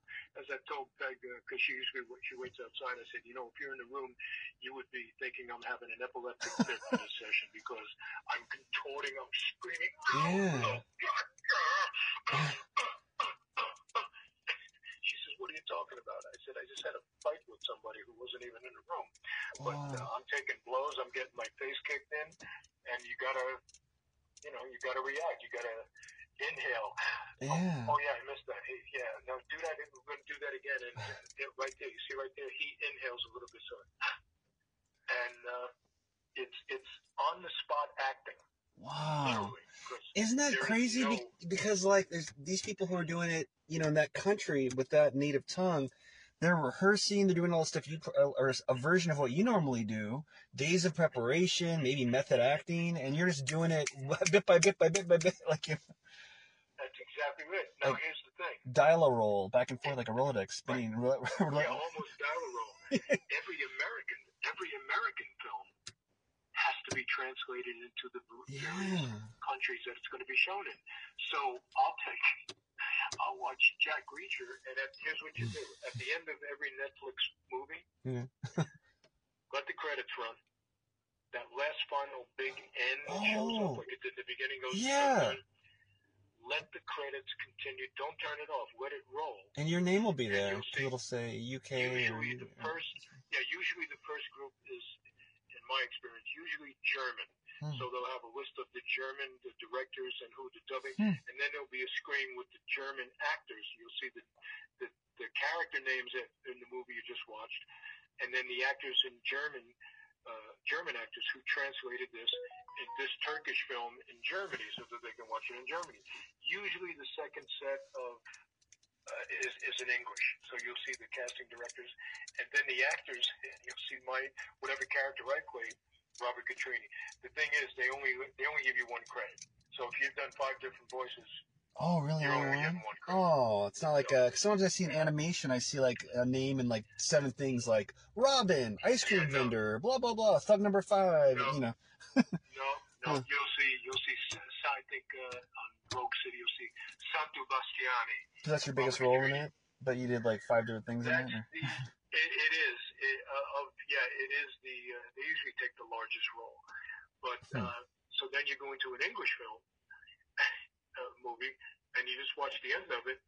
as I told Peg, because she usually she waits outside, I said, you know, if you're in the room, you would be thinking I'm having an epileptic fit in this session because I'm contorting, I'm screaming. Yeah. Oh, God, ah, ah, ah, ah, ah. She says, "What are you talking about?" I said, "I just had a fight with somebody who wasn't even in the room, but Wow. uh, I'm taking blows. I'm getting my face kicked in, and you gotta, you know, you gotta react. You gotta inhale. Yeah. Oh yeah, I missed that. Hey, yeah, now do that. We're gonna do that again. And uh, right there, you see right there, he inhales a little bit, so, and uh, it's it's on the spot acting. Wow. Isn't that there is crazy? no- because like there's these people who are doing it, you know, in that country with that native tongue. They're rehearsing. They're doing all the stuff you uh, or a version of what you normally do. Days of preparation, maybe method acting, and you're just doing it [LAUGHS] bit by bit by bit by bit, like you exactly it. Now Like- here's the thing. dial a roll back and forth like a Rolodex [LAUGHS] spinning. roulette. [LAUGHS] Yeah, almost dial a roll. [LAUGHS] every American, every American film has to be translated into the various Yeah. countries that it's going to be shown in. So I'll take, I'll watch Jack Reacher, and at, here's what you hmm. do: at the end of every Netflix movie, Yeah. let the credits run. That last final big end that shows Oh. up like it did in the beginning goes. Yeah. Let the credits continue. Don't turn it off. Let it roll. And your name will be there. see- It'll say UK or Usually the first, yeah, usually the first group is, in my experience, usually German. Hmm. So they'll have a list of the German, the directors, and who the dubbing, Hmm. and then there'll be a screen with the German actors. You'll see the the, the character names that in the movie you just watched, and then the actors in German, uh, German actors who translated this in this Turkish film in Germany, so that they can watch it in Germany. Usually, the second set of uh, is, is in English. So you'll see the casting directors, and then the actors. [LAUGHS] You'll see my whatever character I played, Robert Catrini. The thing is, they only they only give you one credit. So if you've done five different voices, Oh, really? you're only one? getting one credit. Oh, it's not like uh sometimes I see an animation, I see like a name and like seven things like Robin, ice cream Yeah, no. vendor, blah blah blah, thug number five, No. you know. No, [LAUGHS] no. Huh. You'll see you'll see. S- I think uh, on Rogue City you'll see Santo Bastiani. So that's your biggest role in it, but you did like five different things in That's it. or- the. It, it is. It, uh, of yeah, it is the. Uh, they usually take the largest role, but Hmm. uh, so then you go into an English film movie, and you just watch the end of it,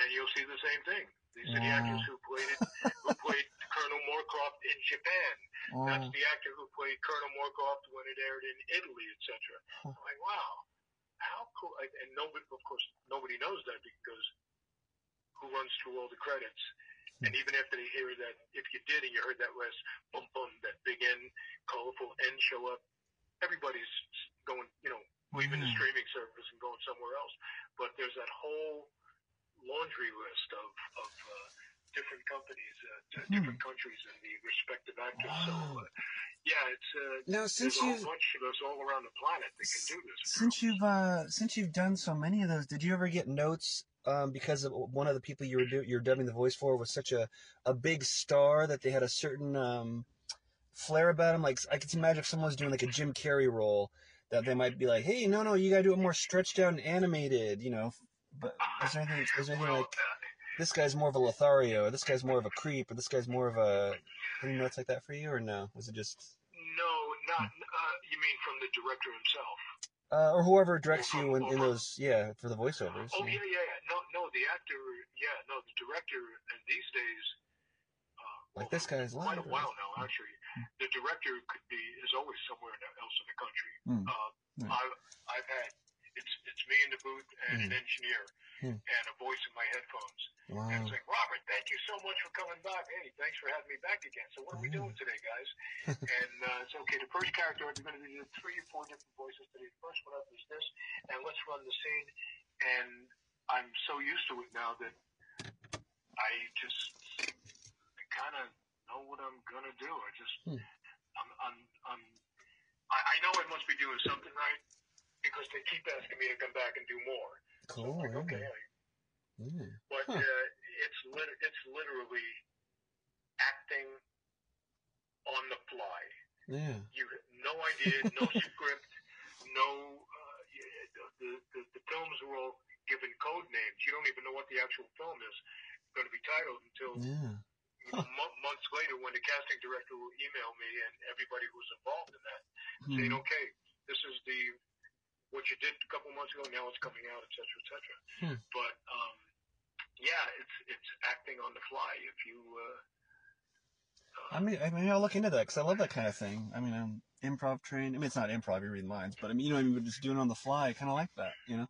and you'll see the same thing. These are the Wow. actors who played it, who played [LAUGHS] Colonel Moorcroft in Japan. That's Oh, the actor who played Colonel Moorcroft when it aired in Italy, etc. Huh. I'm like, wow, how cool! And and nobody, of course, nobody knows that because who runs through all the credits? Hmm. And even after they hear that, if you did and you heard that last bum bum, that big end, colorful end show up, everybody's going, you know, leaving the Yeah. streaming service and going somewhere else. But there's that whole laundry list of of uh, different companies, uh, d- Hmm. different countries, and the respective actors. So, uh, yeah, it's uh, now since there's a you bunch of us all around the planet that can do this. since you've uh since you've done so many of those, did you ever get notes um because of one of the people you were do, you're dubbing the voice for was such a a big star that they had a certain um flair about him? Like I can imagine if someone was doing like a Jim Carrey role that they might be like, hey, no, no, you gotta do it more stretched out and animated, you know. But is there anything? Is there anything like this guy's more of a Lothario, or this guy's more of a creep, or this guy's more of a any notes like that for you, or no? Was it just no, not uh, you mean from the director himself? uh, or whoever directs you in, in those yeah for the voiceovers? Oh yeah. yeah, yeah. No, no, the actor. Yeah, no, the director. And these days, uh, Like well, this guy's quite a while now, actually. The director could be is always somewhere else in the country. Hmm. Uh, Right. I've I've had it's it's me in the booth and an engineer Hmm. and a voice in my headphones. And it's like, Robert, thank you so much for coming back. Hey, thanks for having me back again. So what are we Yeah. doing today, guys? [LAUGHS] and uh, it's okay. The first character, we're going to do three or four different voices today. The first one up is this, and let's run the scene. And I'm so used to it now that I just kind of know what I'm to do. I just, Hmm. I'm, I'm, I'm, I, I know I must be doing something right because they keep asking me to come back and do more. Cool. I'm like, okay, Yeah. But Huh. uh, it's lit- it's literally acting on the fly. Yeah. You no idea, no [LAUGHS] script, no. Uh, the, the the films were all given code names. You don't even know what the actual film is going to be titled until Yeah. You months later when the casting director will email me and everybody who's involved in that saying, Hmm. okay, this is the what you did a couple months ago. Now it's coming out, et cetera, et cetera. Hmm. But um, yeah, it's it's acting on the fly. If you uh, I mean, I mean, I'll look into that because I love that kind of thing. I mean, I'm improv trained. I mean, it's not improv, you read lines, but I mean, you know, I mean, we're just doing it on the fly. I kind of like that, you know?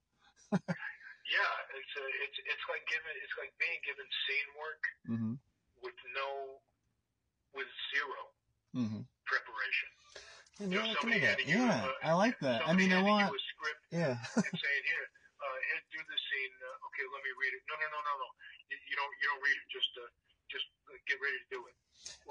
[LAUGHS] yeah, it's uh, it's it's like given it's like being given scene work Mm-hmm. With no with zero Mm-hmm. preparation. Yeah, You know, somebody handing you, Yeah, I like that. I mean, I want, you a script [LAUGHS] yeah. and saying, "Here, uh, here, do this scene. Uh, okay, let me read it." No, no, no, no, no. You, you don't, you don't read it. Just, uh, just uh, get ready to do it.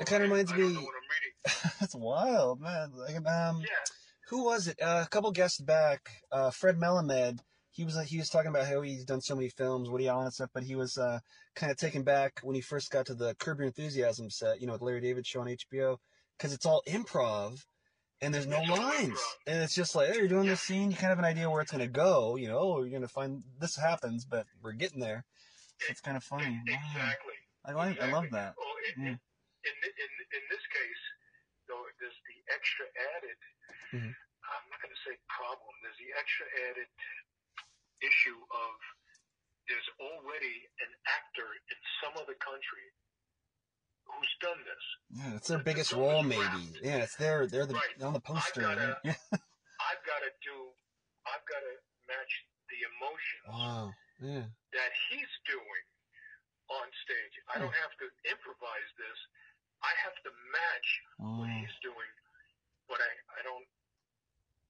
It kinda I- reminds I don't me- know what I'm reading. [LAUGHS] That's wild, man. Like, um, Yeah, who was it? Uh, a couple guests back, uh, Fred Melamed. He was he was talking about how he's done so many films, Woody Allen and stuff, but he was uh, kind of taken back when he first got to the Curb Your Enthusiasm set, you know, with Larry David show on HBO, because it's all improv and there's no lines, and it's just like, hey, you're doing this scene, you kind of have an idea where it's gonna go, you know, you're gonna find this happens, but we're getting there. So it's kind of funny. Wow. exactly. I like, I love that. Well, in, Yeah. in, in, in, this case, though, there's the extra added. Mhm. I'm not going to say problem. There's the extra added issue of there's already an actor in some other country who's done this. Yeah, it's their biggest role, maybe. Yeah, it's their, they're the Right. on the poster. gotta- right? [LAUGHS] I've got to do. I've got to match the emotions Wow. Yeah. that he's doing on stage. I don't have to improvise this. I have to match Oh. what he's doing, but I, I don't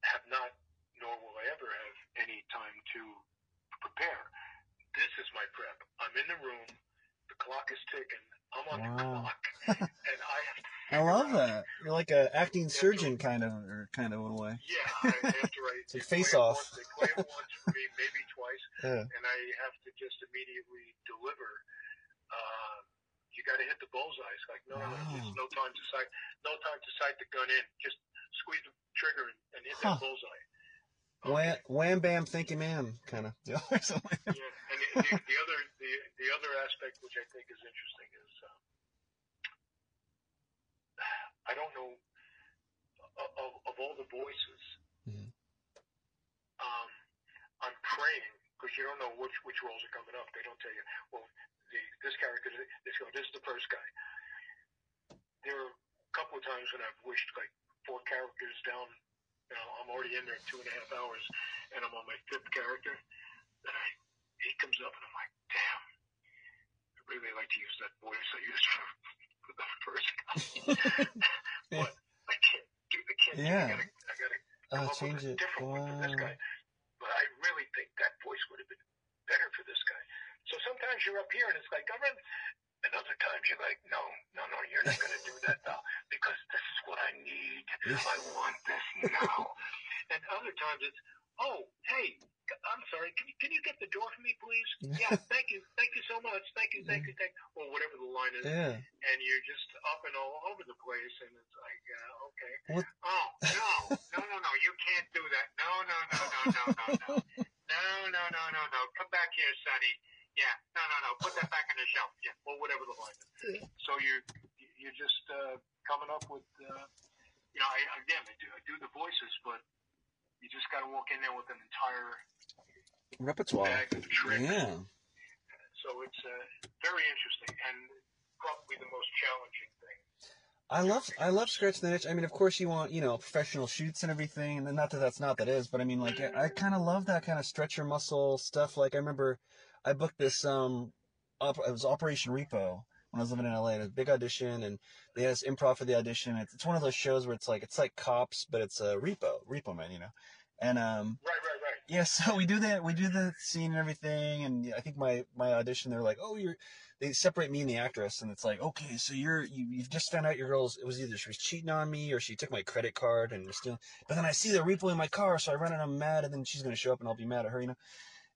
have not, nor will I ever have any time to prepare. This is my prep. I'm in the room. The clock is ticking. I'm on the clock, [LAUGHS] and I have to. I love that. You're like a acting surgeon, kind of, or kind of in a way. Yeah, I, after I [LAUGHS] It's they face-off. once- They play it once for me, maybe twice, [LAUGHS] Yeah. and I have to just immediately deliver. Uh, you got to hit the bullseye. It's like no, no, no, there's no time to sight, no time to sight the gun in. Just squeeze the trigger and, and hit Huh. that bullseye. Wham, wham, bam, thinky, man, kind of. [LAUGHS] deal or something. Yeah, and the, the, the other the, the other aspect which I think is interesting is um, I don't know of, of, all the voices. Mhm. Um, I'm praying because you don't know which which roles are coming up. They don't tell you. Well, the, this character, this go, this is the first guy. There are a couple of times when I've wished like four characters down. You know, I'm already in there two and a half hours, and I'm on my fifth character. And I, he comes up, and I'm like, damn. I really like to use that voice I used for, for the first guy. [LAUGHS] but I can't do. I can't. do. Yeah. I gotta. I gotta Oh, come up change with a it. different one for this guy. But I really think that voice would have been better for this guy. So sometimes you're up here and it's like, Governor, and other times you're like, no, no, no, you're not going to do that now because this is what I need. [LAUGHS] I want this now. I love scratching the itch. I mean, of course, you want you know professional shoots and everything, and not that that's not that is, but I mean, like I, I kind of love that kind of stretch your muscle stuff. Like I remember, I booked this um, op- it was Operation Repo when I was living in LA. It was a big audition, and they had this improv for the audition. It's, it's one of those shows where it's like it's like cops, but it's a repo, repo man, you know. And um, right. Yeah, so we do that. We do the scene and everything, and I think my my audition, they're like, oh, you're. They separate me and the actress, and it's like, okay, so you're you, you've just found out your girl's. It was either she was cheating on me or she took my credit card and was stealing. But then I see the repo in my car, so I run and I'm mad, and then she's gonna show up and I'll be mad at her, you know.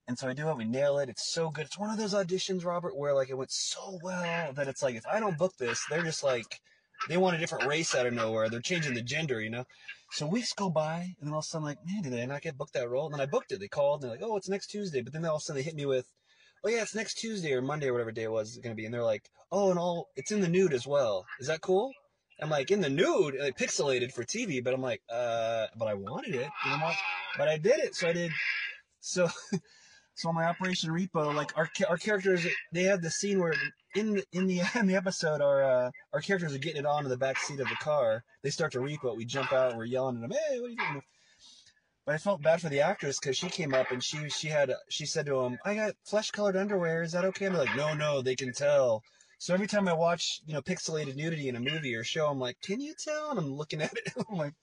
And so I do it. We nail it. It's so good. It's one of those auditions, Robert, where like it went so well that it's like if I don't book this, they're just like they want a different race out of nowhere. They're changing the gender, you know. So weeks go by, and then all of a sudden, like, man, did I not get booked that role? And then I booked it. They called, and they're like, oh, it's next Tuesday. But then they all of a sudden, they hit me with, oh yeah, it's next Tuesday or Monday or whatever day it was going to be. And they're like, oh, and all it's in the nude as well. Is that cool? I'm like, in the nude, like, pixelated for TV. But I'm like, uh, but I wanted it. But I did it, so I did. So, [LAUGHS] so on my Operation Repo, like our our characters, they have the scene where in the, in the [LAUGHS] in the episode, our uh, our characters are getting it on in the back seat of the car. They start to repo. We jump out we're yelling at them, "Hey, what are you doing?" But I felt bad for the actress because she came up and she she had she said to him, "I got flesh colored underwear. Is that okay?" And they're like, "No, no, they can tell." So every time I watch you know pixelated nudity in a movie or show, I'm like, "Can you tell?" And I'm looking at it. [LAUGHS] I'm like.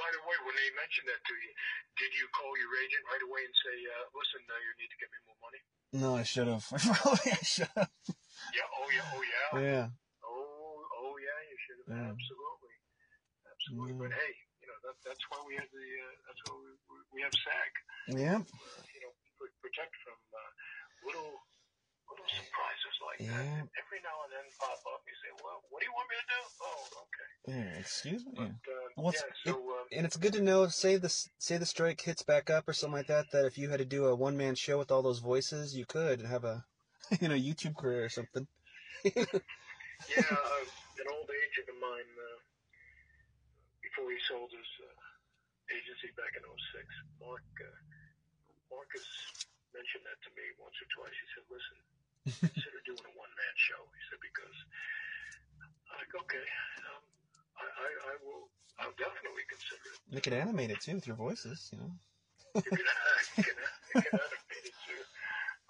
By the way, when they mentioned that to you, did you call your agent right away and say, uh, "Listen, uh, you need to give me more money"? No, I should have. [LAUGHS] Probably I should have. Yeah. Oh yeah. Oh yeah. Yeah. Oh oh yeah. You should have. Yeah. Absolutely. Absolutely. Yeah. But hey, you know that that's why we have the uh, that's why we, we have SAG. Yeah. You know, protect from uh, little surprises like Yeah. that. Every now and then pop up. You say, "Well, what do you want me to do?" Oh, okay. Yeah. Excuse me. But uh, it's- yeah. So. um, And it's good to know, say the say the strike hits back up or something like that. That if you had to do a one man show with all those voices, you could and have a [LAUGHS] you know YouTube career or something. [LAUGHS] Yeah, uh, an old agent of mine, uh, before he sold his uh, agency back in '06, Mark, uh, Marcus mentioned that to me once or twice. He said, listen, consider doing a one-man show. He said, because I'm like, okay, um, I, I, I will, I'll definitely consider it. You could animate it too with your voices. You know, You can, [LAUGHS] you can, you can animate it too.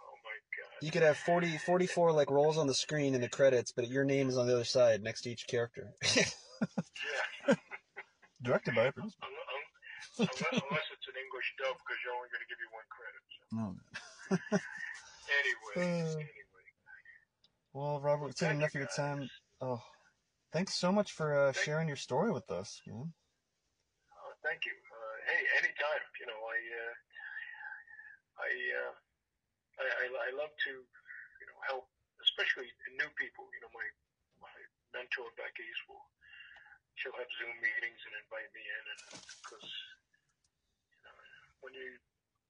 Oh my God. you could have 40, 44 like roles on the screen in the credits, but your name is on the other side next to each character. [LAUGHS] Yeah. Directed by a producer. Un- un- Unless, unless it's an English dub, because you're only going to give you one credit. So. No. [LAUGHS] Anyway, Uh, anyway. Well, Robert, we've taken enough of your time. Oh, thanks so much for uh, sharing your story with us, man. Uh, thank you. Uh, hey, anytime. You know, I, uh, I, uh, I, I, I love to, you know, help, especially new people. You know, my, my mentor back east will, she'll have Zoom meetings and invite me in, and because, you know, when you,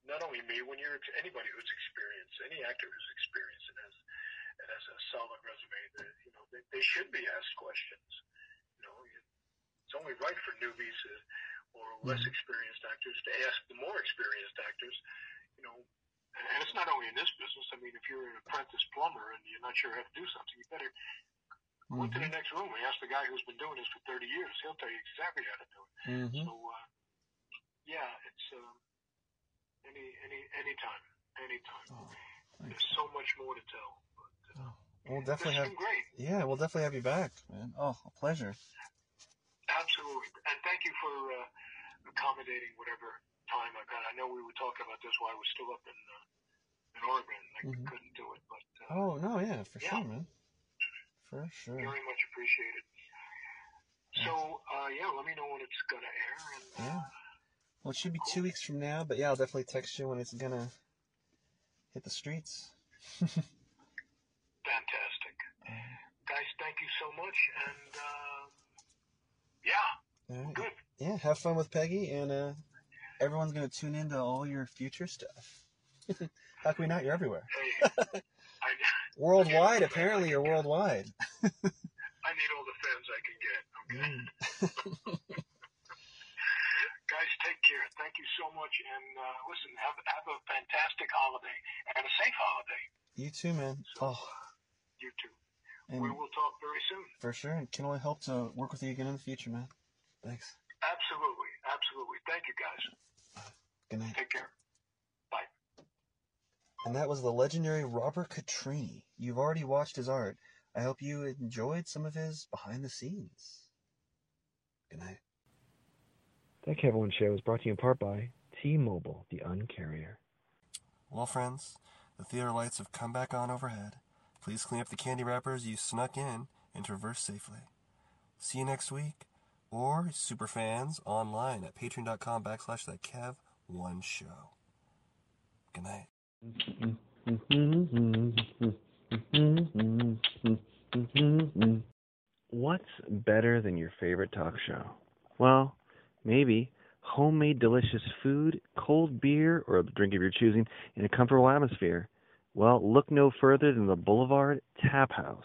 not only me, when you're anybody who's experienced, any actor who's experienced and has, has a solid resume, that you know, they, they should be asked questions. You know, it's only right for newbies. Or less experienced actors to ask the more experienced actors, you know, and, it's not only in this business. I mean, if you're an apprentice plumber and you're not sure how to do something, you better go into the next room and ask the guy who's been doing this for 30 years. He'll tell you exactly how to do it. Mhm. So, uh, yeah, it's um, any any anytime, anytime. Oh, There's so much more to tell. Uh, we'll definitely have. great. Yeah, we'll definitely have you back, man. Oh, a pleasure. Absolutely. And thank you for uh, accommodating whatever time I got. I know we were talking about this while I was still up in uh, in Oregon. I Mhm. couldn't do it, but uh, Oh no, yeah, for Yeah. sure, man. For sure. very much appreciated. So, uh, yeah, let me know when it's going to air. And, uh, Yeah. Well, it should be two weeks from now, but yeah, I'll definitely text you when it's gonna hit the streets. [LAUGHS] Fantastic. Guys, thank you so much. And, um, yeah, right. good. Yeah, have fun with Peggy, and uh, everyone's gonna tune into all your future stuff. [LAUGHS] How can we not? You're everywhere. Hey, [LAUGHS] I, Worldwide, apparently, you're worldwide. I need all the fans I can get. Okay. Mm. [LAUGHS] Guys, take care. Thank you so much. And uh, listen, have, have a fantastic holiday and a safe holiday. You too, man. Oh, uh, you too. and we will talk very soon. For sure, and can only hope to work with you again in the future, man. Thanks. Absolutely, absolutely. Thank you, guys. Good night. Take care. Bye. And that was the legendary Robert Catrini. You've already watched his art. I hope you enjoyed some of his behind the scenes. Good night. That Kev One Show is brought to you in part by T-Mobile, the uncarrier. Well, friends, the theater lights have come back on overhead. Please clean up the candy wrappers you snuck in and traverse safely. See you next week, or superfans online at patreon.com backslash that Kev One Show. Good night. What's better than your favorite talk show? Well, maybe homemade delicious food, cold beer, or a drink of your choosing in a comfortable atmosphere. Well, look no further than the Boulevard Tap House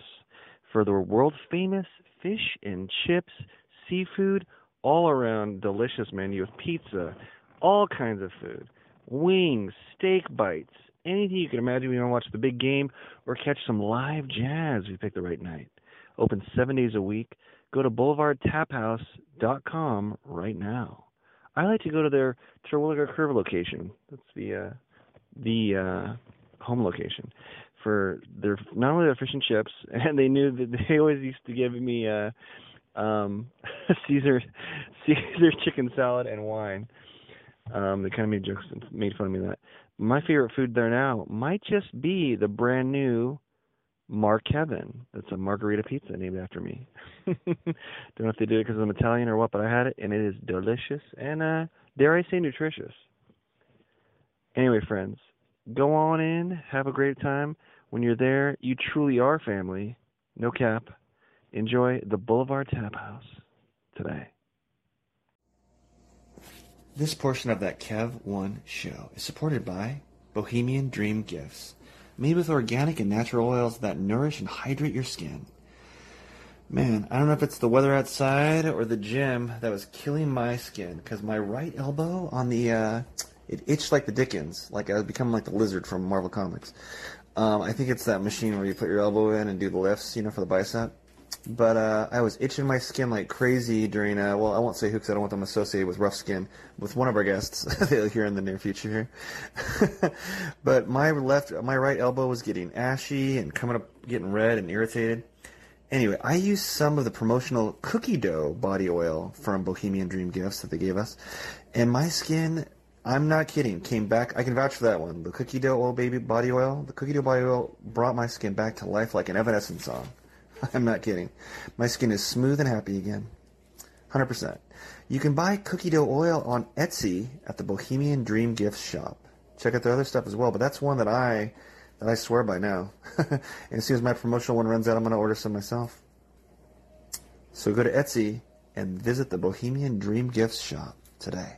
for the world famous fish and chips, seafood, all around delicious menu with pizza, all kinds of food, wings, steak bites, anything you can imagine you want to watch the big game or catch some live jazz if you pick the right night. Open seven days a week. Go to boulevardtaphouse.com right now. I like to go to their Terwilliger Curve location. That's the uh, the uh, home location for their not only their fish and chips, [LAUGHS] and they knew that they always used to give me uh, um, [LAUGHS] Caesar [LAUGHS] Caesar chicken salad and wine. Um, they kind of made jokes and made fun of me that. My favorite food there now might just be the brand new Mark Kevin. That's a margarita pizza named after me. Don't know if they do it because I'm Italian or what, but I had it and it is delicious and uh, dare I say nutritious. Anyway, friends, go on in, have a great time. When you're there, you truly are family. No cap. Enjoy the Boulevard Tap House today. This portion of that Kev One show is supported by Bohemian Dream Gifts, made with organic and natural oils that nourish and hydrate your skin. Man, I don't know if it's the weather outside or the gym that was killing my skin because my right elbow on the uh, it itched like the Dickens, like I was becoming like the lizard from Marvel Comics. Um, I think it's that machine where you put your elbow in and do the lifts, you know, for the bicep. But uh, I was itching my skin like crazy during, uh, well, I won't say who because I don't want them associated with rough skin, with one of our guests [LAUGHS] hear in the near future here. [LAUGHS] but my left, my right elbow was getting ashy and coming up, getting red and irritated. Anyway, I used some of the promotional cookie dough body oil from Bohemian Dream Gifts that they gave us, and my skin I'm not kidding. Came back. I can vouch for that one. The cookie dough oil baby body oil. The cookie dough body oil brought my skin back to life like an Evanescence song. [LAUGHS] I'm not kidding. My skin is smooth and happy again. 100%. You can buy cookie dough oil on Etsy at the Bohemian Dream Gifts shop. Check out their other stuff as well, but that's one that I that I swear by now. [LAUGHS] and as soon as my promotional one runs out, I'm going to order some myself. So go to Etsy and visit the Bohemian Dream Gifts shop today.